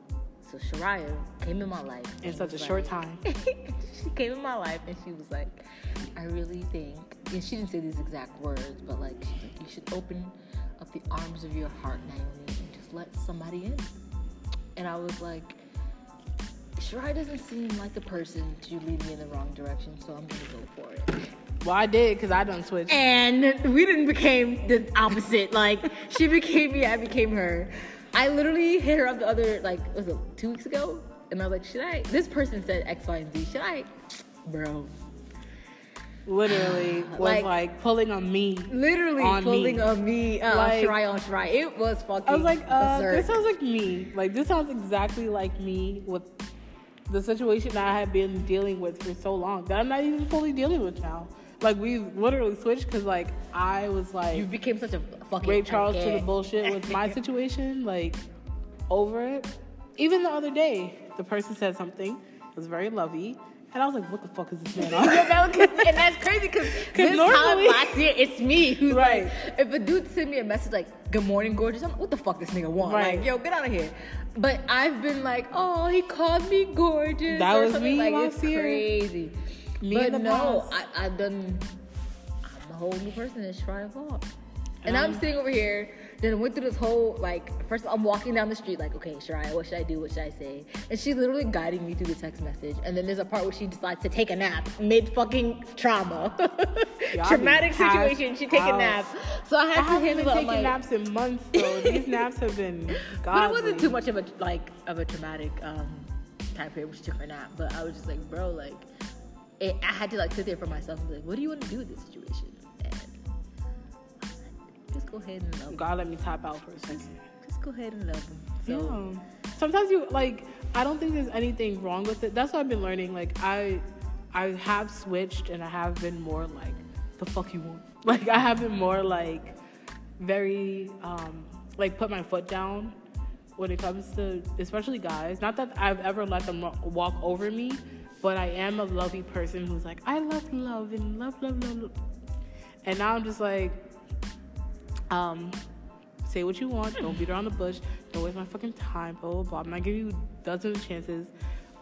So Shariah came in my life In such a was short time. she came in my life and she was like, I really think, and she didn't say these exact words, but like, she's like, you should open up the arms of your heart, Naomi, and just let somebody in. And I was like, Shirai doesn't seem like the person to lead me in the wrong direction, so I'm gonna go for it. Well, I did because I done switched. and we didn't became the opposite. Like she became me, I became her. I literally hit her up the other like was it two weeks ago, and I was like, should I? This person said X, Y, and Z. Should I, bro? Literally was Like- like, pulling on me. Literally On pulling me. on me, uh, Like- Shirai on Shirai. It was fucking. I was like, uh, this sounds like me. Like this sounds exactly like me with the situation that I have been dealing with for so long that I'm not even fully dealing with now. Like we literally switched because like I was like you became such a fucking Ray Charles to the bullshit with my situation, like over it. Even the other day, the person said something it was very lovey, and I was like, "What the fuck is this man on?" Yeah, that was- and that's crazy because this normally- time last year it's me who's Right. like, if a dude send me a message like "Good morning, gorgeous," I'm like, "What the fuck this nigga want?" Right. Like, yo, get out of here. But I've been like, "Oh, he called me gorgeous." That or was something. me Like last it's year. crazy. Me but no. I, I've done. I'm a whole new person. It's trying to fall. And Um, I'm sitting over here, then went through this whole like first I'm walking down the street like, okay, Shariah, what should I do? What should I say? And she's literally guiding me through the text message. And then there's a part where she decides to take a nap mid fucking trauma. Traumatic situation. She take a nap. So I I had to haven't been handle taking like- naps in months though. These naps have been godly. But it wasn't too much of a like of a traumatic um time period when she took her nap. But I was just like, bro, like it, I had to like sit there for myself and be like, what do you want to do with this situation? And like, just go ahead and love him. God let me tap out for a second. Just go ahead and love him. So Yeah. Sometimes you like I don't think there's anything wrong with it. That's what I've been learning. Like I I have switched and I have been more like the fuck you want. Like I have been more like very um like put my foot down when it comes to especially guys. Not that I've ever let them walk over me, but I am a lovey person who's like I love love and love love love. love. And now I'm just like um say what you want. Don't beat around the bush. Don't waste my fucking time. Blah blah blah. I'm not giving you dozens of chances.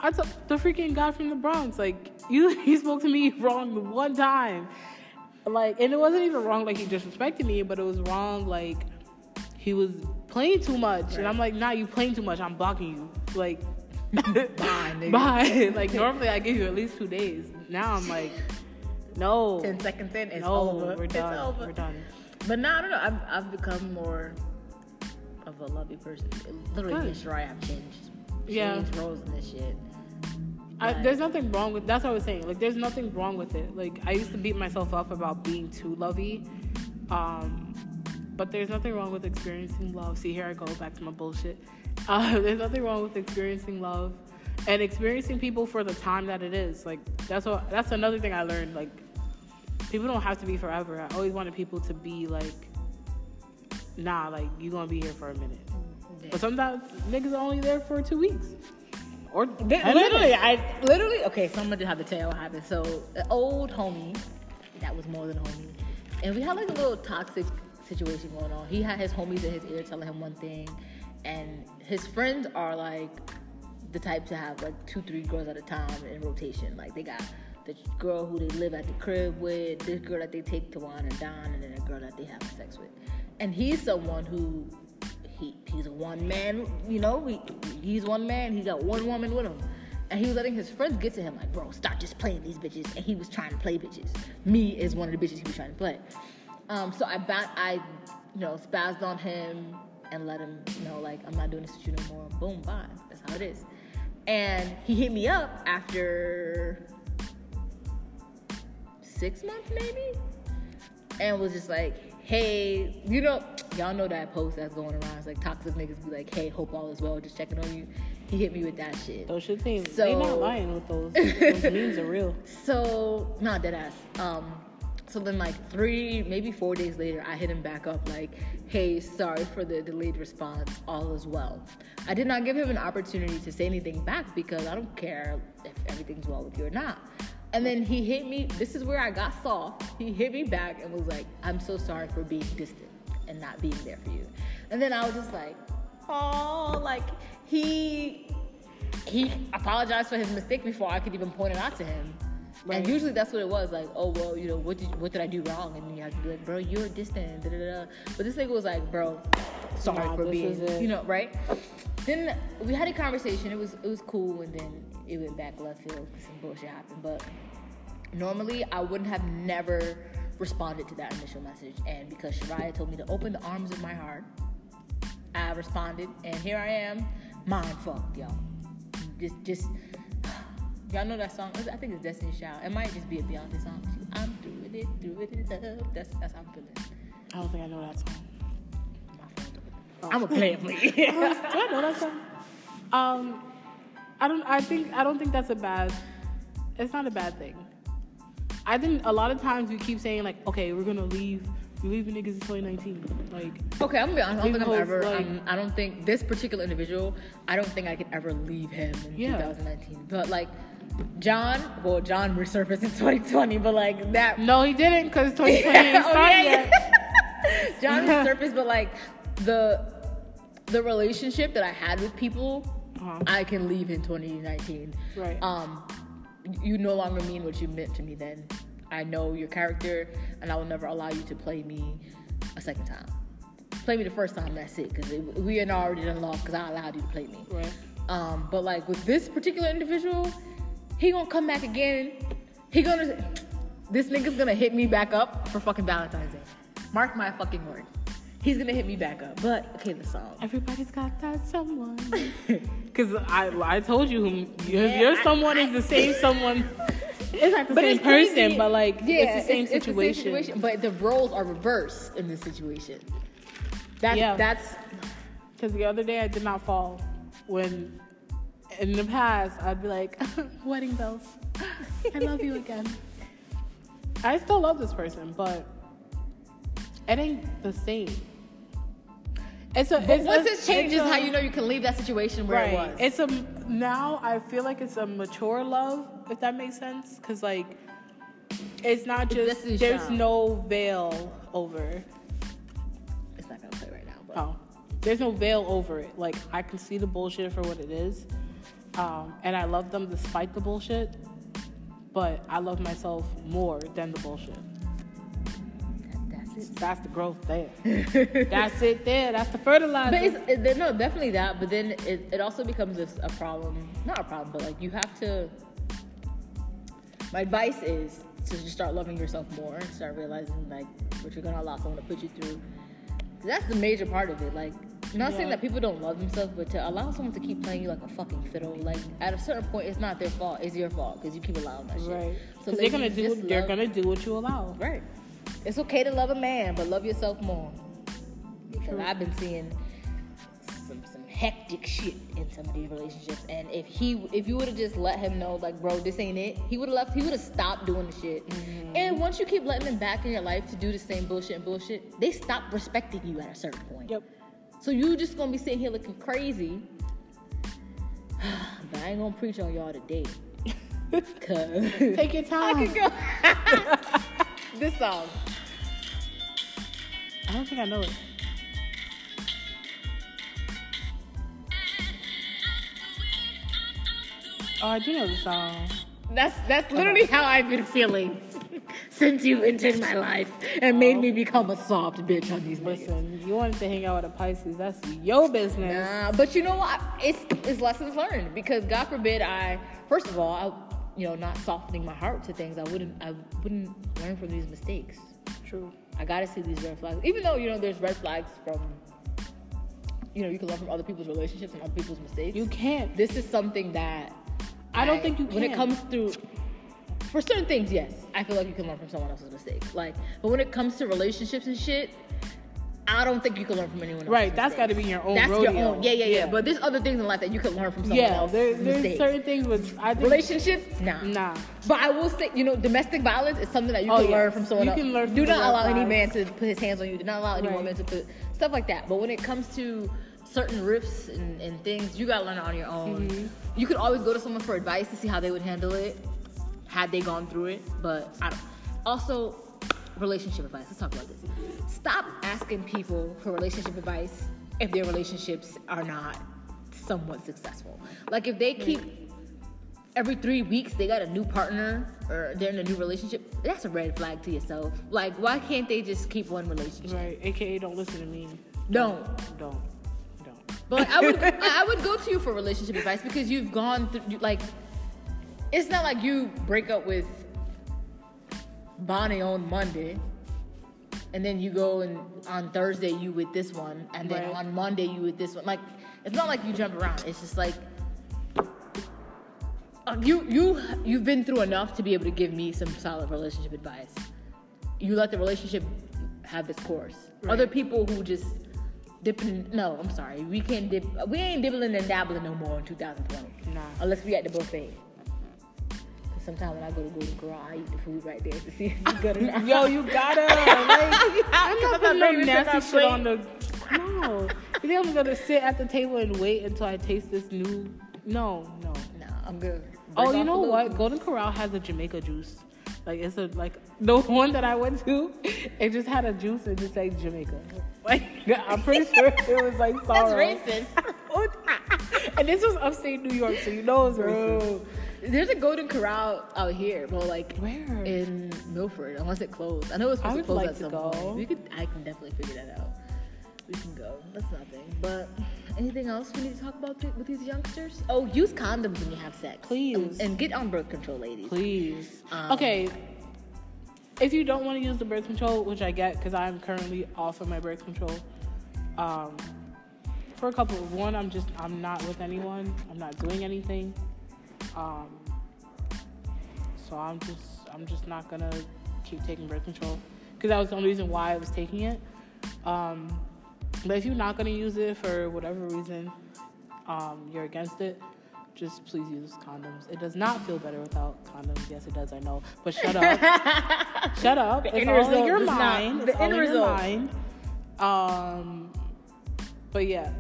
I took the freaking guy from the Bronx. Like you, he spoke to me wrong the one time. Like, and it wasn't even wrong. Like he disrespected me, but it was wrong. Like he was playing too much, and I'm like, nah, you playing too much. I'm blocking you. Like, Bye, nigga. bye. Like normally I give you at least two days. Now I'm like, no, ten seconds in, it's no, over. we're It's done. over. We're done. But now I don't know. I've I've become more of a lovey person. Literally, me and Good. Shariah have changed. Yeah. Changed roles in this shit. I, there's nothing wrong with that's what I was saying. Like there's nothing wrong with it. Like I used to beat myself up about being too lovey. Um but there's nothing wrong with experiencing love. See here I go back to my bullshit. Uh, there's nothing wrong with experiencing love and experiencing people for the time that it is. Like that's what that's another thing I learned. Like people don't have to be forever. I always wanted people to be like nah, like you gonna be here for a minute. But sometimes niggas are only there for two weeks. Or Li- 10 Literally. I literally okay. So I'm gonna have to tell what happened. So the old homie, that was more than a homie, and we had like a little toxic situation going on. He had his homies in his ear telling him one thing, and his friends are like the type to have like two, three girls at a time in rotation. Like they got the girl who they live at the crib with, this girl that they take to wine and dine, and then a girl that they have sex with. And he's someone who he he's a one man, you know, he, he's one man, he got one woman with him. And he was letting his friends get to him, like, bro, stop just playing these bitches. And he was trying to play bitches. Me is one of the bitches he was trying to play. Um, so I I, you know, spazzed on him and let him know, like, I'm not doing this with you no more. Boom, bye. That's how it is. And he hit me up after six months, maybe, and was just like, "Hey, you know, y'all know that post that's going around. It's like toxic niggas be like, "Hey, hope all is well, just checking on you." He hit me with that shit. Those shit things. So- they not lying with those. Those memes are real. So, not dead ass. Um, so then like three, maybe four days later, I hit him back up like, "Hey, sorry for the delayed response. All is well." I did not give him an opportunity to say anything back because I don't care if everything's well with you or not. And then he hit me. This is where I got soft. He hit me back and was like, "I'm so sorry for being distant and not being there for you." And then I was just like, "Oh, like he." he apologized for his mistake before I could even point it out to him. Right. And usually that's what it was like. Oh well, you know what did what did I do wrong? And you have to be like, bro, you're distant. Da, da, da. But this nigga was like, bro, sorry Nah, for being, you know, right? Then we had a conversation. It was it was cool, and then it went back left field. Some bullshit happened, but normally I wouldn't have never responded to that initial message. And because Shariah told me to open the arms of my heart, I responded, and here I am, mind fucked, y'all. Just, just, y'all know that song? I think it's Destiny Child. It might just be a Beyonce song. I'm doing it, doing it up. That's that's how I'm feeling. I don't think I know that song. Fault. I'm a player. for you. Do I know that song? Um, I don't. I think. I don't think that's a bad. It's not a bad thing. I think a lot of times we keep saying like, okay, we're gonna leave. We leaving niggas in 2019. Like, Okay, I'm gonna be honest. I don't think I'm ever. hoes, like- um, I don't think this particular individual. I don't think I could ever leave him in Yeah. 2019. But like, John. Well, John resurfaced in 2020, but like that. no, he didn't because 2020 ain't Oh, yeah, yet. yeah. John resurfaced, but like the the relationship that I had with people, Uh-huh. I can leave in 2019. Right. Um, you no longer mean what you meant to me then. I know your character, and I will never allow you to play me a second time. Play me the first time, that's it. Because we had already done lost because I allowed you to play me. Right. Um, but like with this particular individual, he gonna come back again. He gonna this nigga's gonna hit me back up for fucking Valentine's Day. Mark my fucking word. He's gonna hit me back up. But okay, the song. Everybody's got that someone. Because I, I told you, who your, Yeah, your I- someone is the same someone. It's not the But same it's crazy. person, but like it's the same it's- it's the situation. But the roles are reversed in this situation. That's Yeah. that's Because the other day I did not fall. When in the past I'd be like, wedding bells. I love you again. I still love this person, but it ain't the same. It's a. but it's once a- it changes it's a- how you know you can leave that situation where right. it was. It's a now I feel like it's a mature love, if that makes sense. Because like, it's not just Destiny's there's no veil over. It's not gonna play right now, but Oh, there's no veil over it. Like I can see the bullshit for what it is, um, and I love them despite the bullshit. But I love myself more than the bullshit. that's it. That's the growth there. That's it there. That's the fertilizer. But it's, it, no, definitely that. But then it, it also becomes a, a problem. Not a problem, but like you have to. My advice is to just start loving yourself more and start realizing like what you're gonna allow someone to put you through. 'Cause That's the major part of it. Like, Not saying that people don't love themselves, but to allow someone to keep playing you like a fucking fiddle, like at a certain point, it's not their fault. It's your fault because you keep allowing that shit. right. So they're gonna do. They're love- gonna do what you allow. Right. It's okay to love a man, but love yourself more. Because. I've been seeing some some hectic shit in some of these relationships, and if he if you would have just let him know, like, bro, this ain't it, he would have left. He would have stopped doing the shit. Mm-hmm. And once you keep letting them back in your life to do the same bullshit and bullshit, they stop respecting you at a certain point. Yep. So you just gonna be sitting here looking crazy. but I ain't gonna preach on y'all today. Cause Take your I time. could go. this song. I don't think I know it. Oh, I do know the song. That's that's literally how I've been feeling since you entered my life and made me become a soft bitch on these niggas. Listen, you wanted to hang out with a Pisces. That's your business. Nah, but you know what? It's it's lessons learned because God forbid I first of all I you know not softening my heart to things I wouldn't I wouldn't learn from these mistakes. True. I gotta see these red flags. Even though, you know, there's red flags from, you know, you can learn from other people's relationships and other people's mistakes. You can't. this is something that I don't think you When it comes through, for certain things, yes, I feel like you can learn from someone else's mistakes. Like, but when it comes to relationships and shit, I don't think you can learn from anyone. Right, that's got to be your own That's rodeo. your own. Yeah, yeah, yeah, But there's other things in life that you can learn from someone else. yeah, else's there, there's mistakes. certain things with I think Relationships, nah. Nah. But I will say, you know, domestic violence is something that you Oh, can yeah. learn from someone You else. can learn Do not allow any man to put his hands on you. Do not allow any Right. woman to put stuff like that. But when it comes to certain rifts and, and things, you gotta learn it on your own. Mm-hmm. You could always go to someone for advice to see how they would handle it, had they gone through it. But I don't. Also, relationship advice. Let's talk about this. Stop asking people for relationship advice if their relationships are not somewhat successful. Like if they keep every three weeks they got a new partner or they're in a new relationship, that's a red flag to yourself. Like why can't they just keep one relationship? right, aka don't listen to me. Don't. Don't. Don't. But I would I would go to you for relationship advice because you've gone through like it's not like you break up with Bonnie on Monday, and then you go and on Thursday you with this one, and then Right. on Monday you with this one. Like it's not like you jump around. It's just like uh, you you you've been through enough to be able to give me some solid relationship advice. You let the relationship have its course. Right. Other people who just dipping. No, I'm sorry. We can't dip. We ain't dibbling and dabbling no more in 2020. Nah. Unless we at the buffet. Sometimes when I go to Golden Corral, I eat the food right there to see if it's good or not. Yo, you gotta. Like, I'm not putting no bringing this to nasty shit on the. No. You think I'm gonna sit at the table and wait until I taste this new? No, no. no. I'm good. Oh, you know what? Golden Corral has a Jamaica juice. Like it's a like the one that I went to, it just had a juice and just said Jamaica. Like I'm pretty sure it was like That's racist. and this was upstate New York, so you know it's racist. Bro, there's a Golden Corral out here, but like Where? in Milford, unless it closed. I know it's supposed to close like at to some go. point. We could, I can definitely figure that out. We can go. That's nothing. But anything else we need to talk about th- with these youngsters? Oh, use condoms when you have sex, Please. and, and get on birth control, ladies. Please. Um, okay. If you don't want to use the birth control, which I get because I'm currently off of my birth control, um, for a couple of one, I'm just I'm not with anyone. I'm not doing anything. Um, so I'm just I'm just not gonna keep taking birth control because that was the only reason why I was taking it. Um, but if you're not gonna use it for whatever reason, um, you're against it, just please use condoms. It does not feel better without condoms. Yes, it does. I know, but shut up. shut up. The it's end all result in your does not- mind. the It's end in your result. mind. Um, but yeah,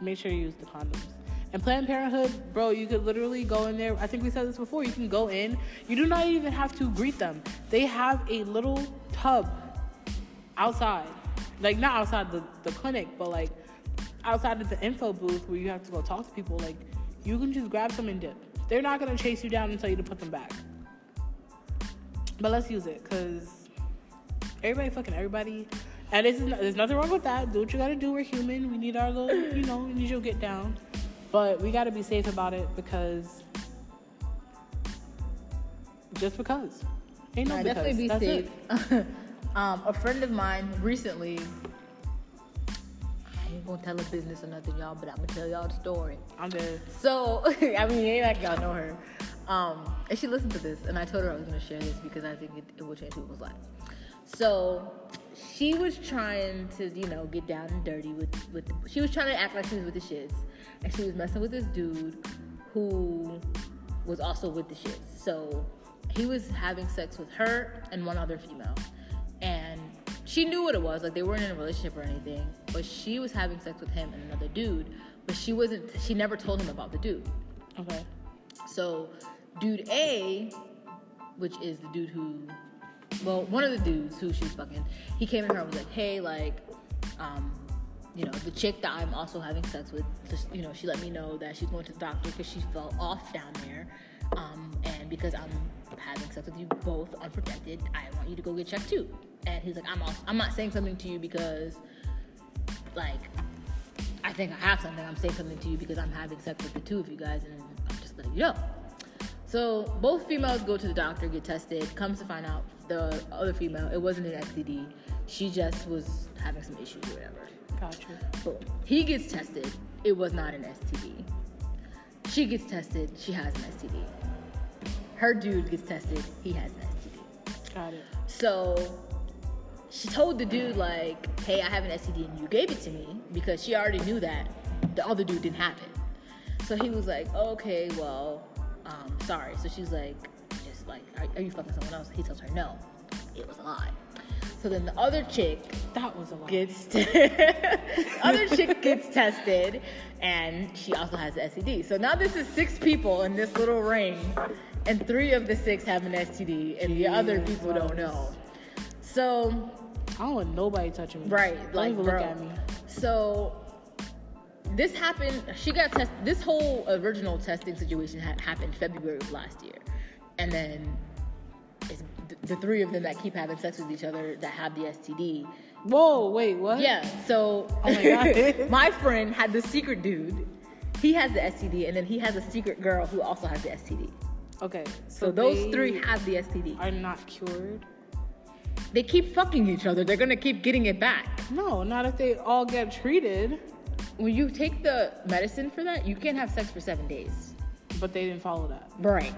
make sure you use the condoms. And Planned Parenthood, bro, you could literally go in there. I think we said this before. You can go in. You do not even have to greet them. They have a little tub outside, like not outside the, the clinic, but like outside of the info booth where you have to go talk to people. Like you can just grab some and dip. They're not gonna chase you down and tell you to put them back. But let's use it, cause everybody fucking everybody. And there's nothing wrong with that. Do what you gotta do. We're human. We need our little, you know, we need you to get down. But we gotta be safe about it because just because. Ain't no Nah, because. definitely be That's safe. um, a friend of mine recently. I ain't gonna tell her business or nothing, y'all, but I'm gonna tell y'all the story. I'm dead. So, I mean, ain't like y'all know her. Um, and she listened to this, and I told her I was gonna share this because I think it, it will change people's lives. So, she was trying to, you know, get down and dirty with, with. She was trying to act like she was with the shits, and she was messing with this dude who was also with the shit. So, he was having sex with her and one other female, and she knew what it was. Like they weren't in a relationship or anything, but she was having sex with him and another dude. But she wasn't. She never told him about the dude. Okay. So, dude A, which is the dude who, well, one of the dudes who she was fucking, he came in her and was like, hey, like, um, you know, the chick that I'm also having sex with, just, you know, she let me know that she's going to the doctor because she fell off down there. Um, and because I'm having sex with you both unprotected, I want you to go get checked too. And he's like, I'm also, I'm not saying something to you because, like, I think I have something. I'm saying something to you because I'm having sex with the two of you guys, and I'm just letting you know. So both females go to the doctor, get tested. Comes to find out, the other female, it wasn't an STD. She just was having some issues or whatever. Gotcha. Boom. He gets tested. It was not an STD. She gets tested. She has an STD. Her dude gets tested. He has an STD. Got it. So she told the dude like, "Hey, I have an STD and you gave it to me because she already knew that the other dude didn't have it." So he was like, "Okay, well, um, sorry." So she's like, "Just like, are, are you fucking someone else?" He tells her, "No, it was a lie." So then the other chick That was a lot. gets other chick gets tested and she also has the STD. So now this is six people in this little ring and three of the six have an STD and the other people don't know. So I don't want nobody touching me. right, Don't like even bro. look at me. So this happened. She got tested. This whole original testing situation had happened February of last year, and then the three of them that keep having sex with each other that have the STD. Whoa, wait, what? Yeah. So Oh my God. my friend had the secret dude. He has the STD, and then he has a secret girl who also has the STD. Okay, So, those three have the STD. are not cured. They keep fucking each other. They're gonna keep getting it back. No, not if they all get treated, When you take the medicine for that, you can't have sex for seven days. but they didn't follow that. Right.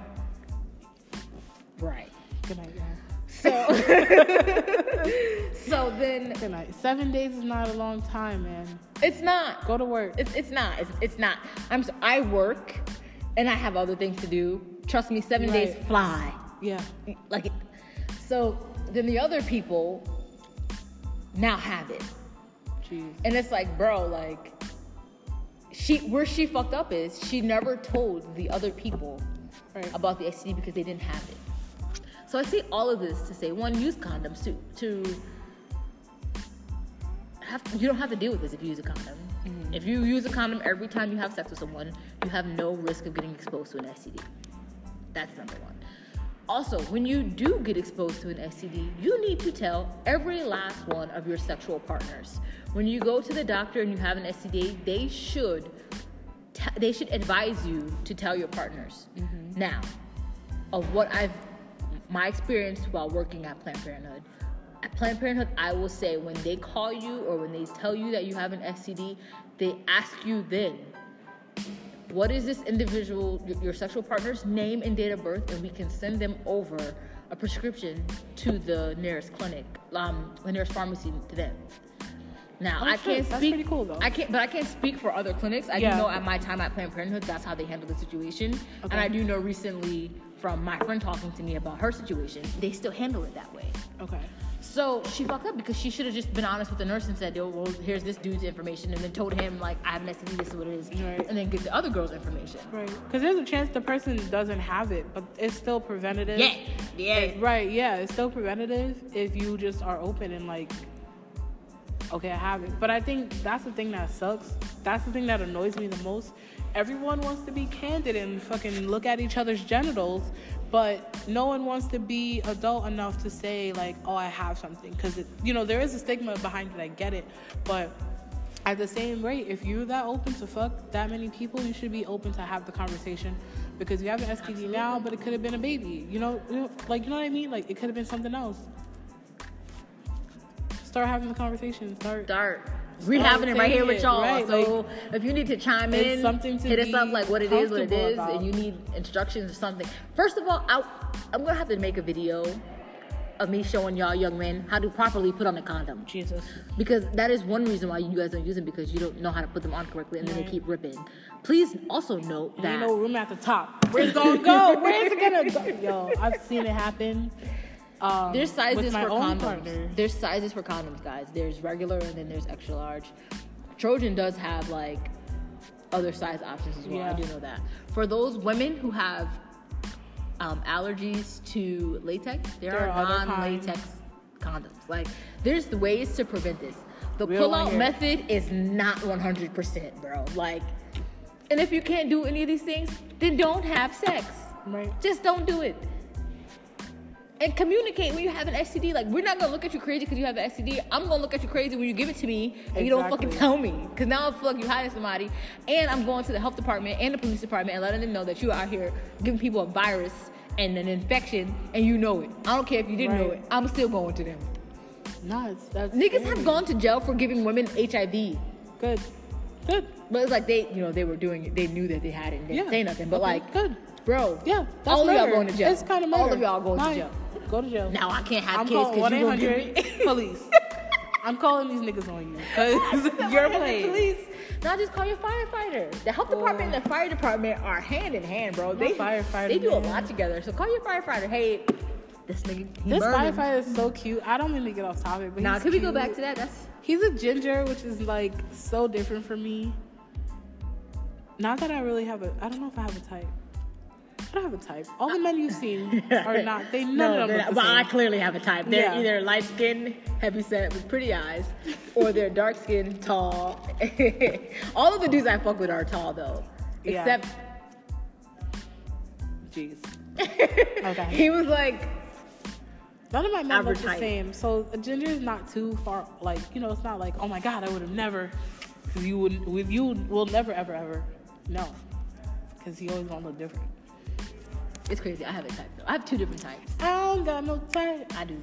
Right. Good night, y'all. So, so then Good night. Seven days is not a long time, man. it's not. Go to work. It's it's not. It's, it's not. I'm. So, I work, and I have other things to do. Trust me, seven days fly. Yeah. Like, so then the other people now have it, Jeez. and it's like, bro, like, she where she fucked up is she never told the other people Right. about the STD because they didn't have it. So I say all of this to say one, use condoms to to have you don't have to deal with this if you use a condom. Mm-hmm. If you use a condom every time you have sex with someone, you have no risk of getting exposed to an STD. That's number one. Also, when you do get exposed to an STD, you need to tell every last one of your sexual partners. When you go to the doctor and you have an STD, they should t- they should advise you to tell your partners. Mm-hmm. Now, of what I've my experience while working at Planned Parenthood. At Planned Parenthood, I will say when they call you or when they tell you that you have an STD, they ask you then, what is this individual, your, sexual partner's name and date of birth, and we can send them over a prescription to the nearest clinic, um, the nearest pharmacy to them. Now Oh, I can't That's speak. pretty cool, though. I can't, but I can't speak for other clinics. I Yeah. do know at my time at Planned Parenthood, that's how they handle the situation, and I do know recently from my friend talking to me about her situation, they still handle it that way. Okay. So she fucked up because she should have just been honest with the nurse and said, "Yo, well, here's this dude's information," and then told him like, "I have an STD. This is what it is," Right. and then get the other girl's information. Right. Because there's a chance the person doesn't have it, but it's still preventative. Yeah, yeah. Right. Yeah. It's still preventative if you just are open and like, okay, I have it. But I think that's the thing that sucks. That's the thing that annoys me the most. Everyone wants to be candid and fucking look at each other's genitals, but no one wants to be adult enough to say like, oh, I have something. Because you know there is a stigma behind it. I get it, but at the same rate, if you're that open to fuck that many people, you should be open to have the conversation because you have an STD now, but it could have been a baby. You know, you know, like you know what I mean? Like it could have been something else. Start having the conversation. Start. Start. We having it right here with y'all. right, so if you need to chime in, something to hit us up like what it is, what it is, about. and you need instructions or something. First of all, I, I'm gonna have to make a video of me showing y'all young men how to properly put on a condom. Jesus. because that is one reason why you guys don't use them because you don't know how to put them on correctly and then they keep ripping. Please also note Ain't that no room at the top. Where's it gonna go? Where's it gonna go? Yo, I've seen it happen. Um, there's sizes for condoms. partner. There's sizes for condoms, guys. There's regular and then there's extra large. Trojan does have like other size options as well. I do know that. For those women who have um, allergies to latex, there, There are, are non-latex condoms. Like there's the ways to prevent this. The Real pull-out method is not 100%, bro. Like, and if you can't do any of these things, then don't have sex. Right. Just don't do it. And communicate when you have an STD. Like, we're not gonna look at you crazy because you have an STD. I'm gonna look at you crazy when you give it to me and you don't fucking tell me. Because now I feel like you hiding somebody. And I'm going to the health department and the police department and letting them know that you are out here giving people a virus and an infection and you know it. I don't care if you didn't know it. I'm still going to them. Nah, it's, that's Niggas scary. have gone to jail for giving women HIV. good. Good. But it's like they, you know, they were doing it. They knew that they had it and didn't Yeah. say nothing. But Okay, like, good. bro, Yeah, that's all of y'all going to jail. It's kind of all of y'all going to jail. Go to jail. Now I can't have I'm kids because you gonna give me. police. I'm calling these niggas on you because you're playing. Police. Now just call your firefighter. The health department and the fire department are hand in hand, bro. They firefighter, They do a lot together. So call your firefighter. Hey, this nigga. This burning. firefighter is so cute. I don't mean to get off topic, but Now he's can we go back to that? That's He's a ginger, which is like so different for me. Not that I really have a. I don't know if I have a type. I don't have a type. All the men you've seen are not. They none no, of them not- the well, I clearly have a type. They're Yeah. either light skinned, heavy set with pretty eyes, or they're dark skinned, tall. All of the dudes I fuck with are tall though, Yeah. except Jeez. Okay. he was like None of my men look the same. So a ginger is not too far. Like you know, it's not like oh my god, I would have never. Because you would, with you will never ever ever. No, because he always gonna look different. It's crazy. I have a type though. I have two different types. I don't got no type. I do.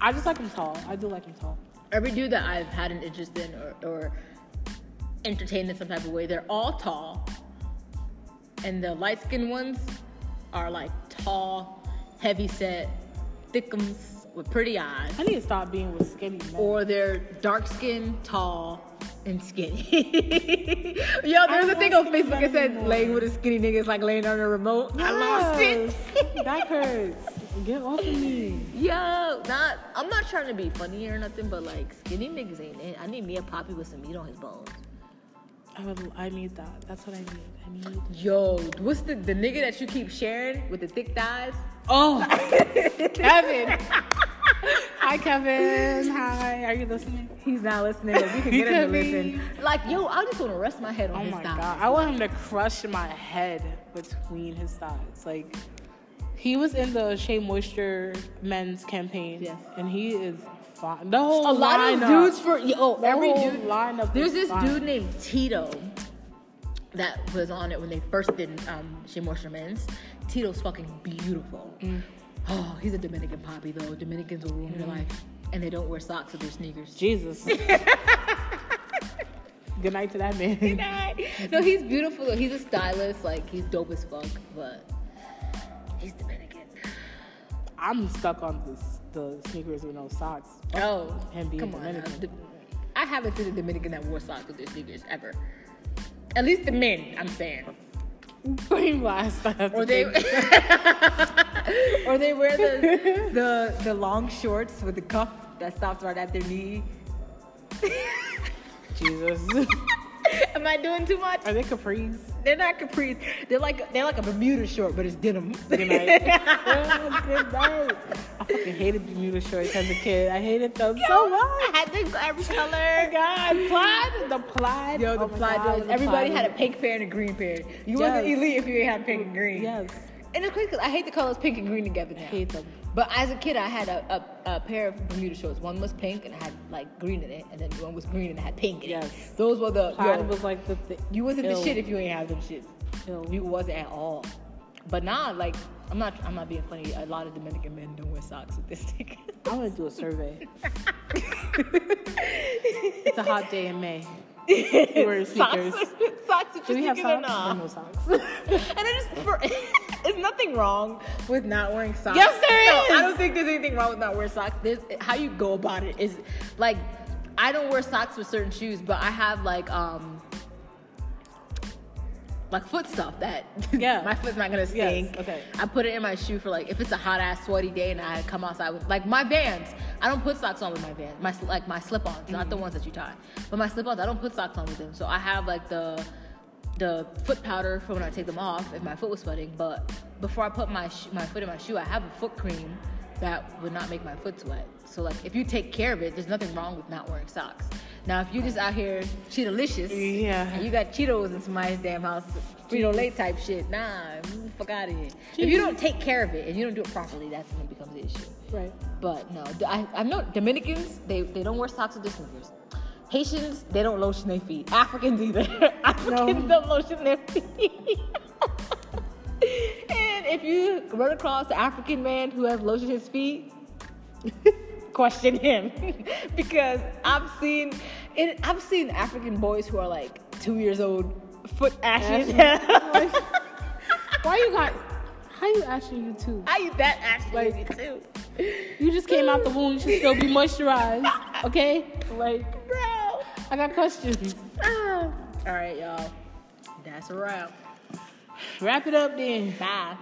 I just like him tall. I do like him tall. Every dude that I've had an interest in or, or entertained in some type of way, they're all tall. And the light skinned ones are like tall, heavy set, thickums with pretty eyes. I need to stop being with skinny men. Or they're dark skinned, tall, and skinny. Yo, there's a thing on Facebook that said anymore. laying with a skinny nigga is like laying on a remote. I lost it. That hurts. Get off of me. Yo, not I'm not trying to be funny or nothing, but like skinny niggas ain't it. I need me a poppy with some meat on his bones. I would. I need that. That's what I need. I need. Yo, what's the the nigga that you keep sharing with the thick thighs? Oh, Kevin. Hi, Kevin. Hi. Are you listening? He's not listening. but We can get him to listen. Like, yo, I just want to rest my head on Oh his my thighs. god. I want him to crush my head between his thighs. Like he was in the Shea Moisture men's campaign. Yes. And he is fine. The whole A lot of dudes for yo, The every whole dude. lineup There's this fine. dude named Tito that was on it when they first did um, Shea Moisture Men's. Tito's fucking beautiful. Mm. Oh, he's a Dominican poppy though. Dominicans will ruin your mm. life, and they don't wear socks with their sneakers. Jesus. Good night to that man. Good night. No, he's beautiful though. He's a stylist. Like he's dope as fuck, but he's Dominican. I'm stuck on this the sneakers with no socks. Oh, Him being come on. now. Dominican. The- I haven't seen a Dominican that wore socks with their sneakers ever. At least the men, I'm saying. Blast. Or they. or they wear the, the the long shorts with the cuff that stops right at their knee. Jesus. Am I doing too much? Are they capris? They're not capris. They're like they're like a Bermuda short, but it's denim. Oh, good night. Good night. I fucking hated Bermuda shorts as a kid. I hated them so much. I had them every Oh color. God, plaid, the plaid. Yo, the Oh plaid God, the Everybody plaid had a pink pair and a green pair. You Yes. wasn't elite if you had pink and green. Yes, And it's crazy because I hate the colors pink and green together now. I hate them. But as a kid, I had a, a, a pair of Bermuda shorts. One was pink and it had like green in it, and then one was green and it had pink in Yes. it. Those were the. Plaid yo, was like the. Th- you wasn't ill. the shit if you ain't have them shit. Ill. You wasn't at all. But nah, like I'm not. I'm not being funny. A lot of Dominican men don't wear socks with this thing. I want to do a survey. it's a hot day in May. You wear sneakers. Socks, socks with Do we have or socks? Or no socks? And I just, for, there's nothing wrong with not wearing socks. Yes, there No. I don't think there's anything wrong with not wearing socks. There's how you go about it is like, I don't wear socks with certain shoes, but I have like um. Like foot stuff that Yeah. my foot's not gonna stink. okay. I put it in my shoe for like if it's a hot ass sweaty day and I come outside with like my Vans. I don't put socks on with my Vans. My like my slip-ons, not Mm-hmm. the ones that you tie, but my slip-ons. I don't put socks on with them. So I have like the the foot powder for when I take them off if my foot was sweating. But before I put my sh- my foot in my shoe, I have a foot cream that would not make my foot sweat. So like if you take care of it, there's nothing wrong with not wearing socks. Now if you just out here Cheetolicious, Yeah. and you got Cheetos in somebody's damn house, Frito Lay type shit, nah, fuck out of here. If you don't take care of it and you don't do it properly, that's when it becomes an issue. right. But no, I, I know Dominicans, they, they don't wear socks with their sneakers. Haitians, they don't lotion their feet. Africans either. Africans don't lotion their feet. and if you run across an African man who has lotioned his feet, question him because I've seen it. I've seen African boys who are like two years old, foot ashes. Why you got? How you asking you too? I eat that actually Like- too, You just came out the womb. You should still be moisturized. Okay. Like bro. I got questions. Ah. All right, y'all. That's a wrap. Wrap it up then. Bye.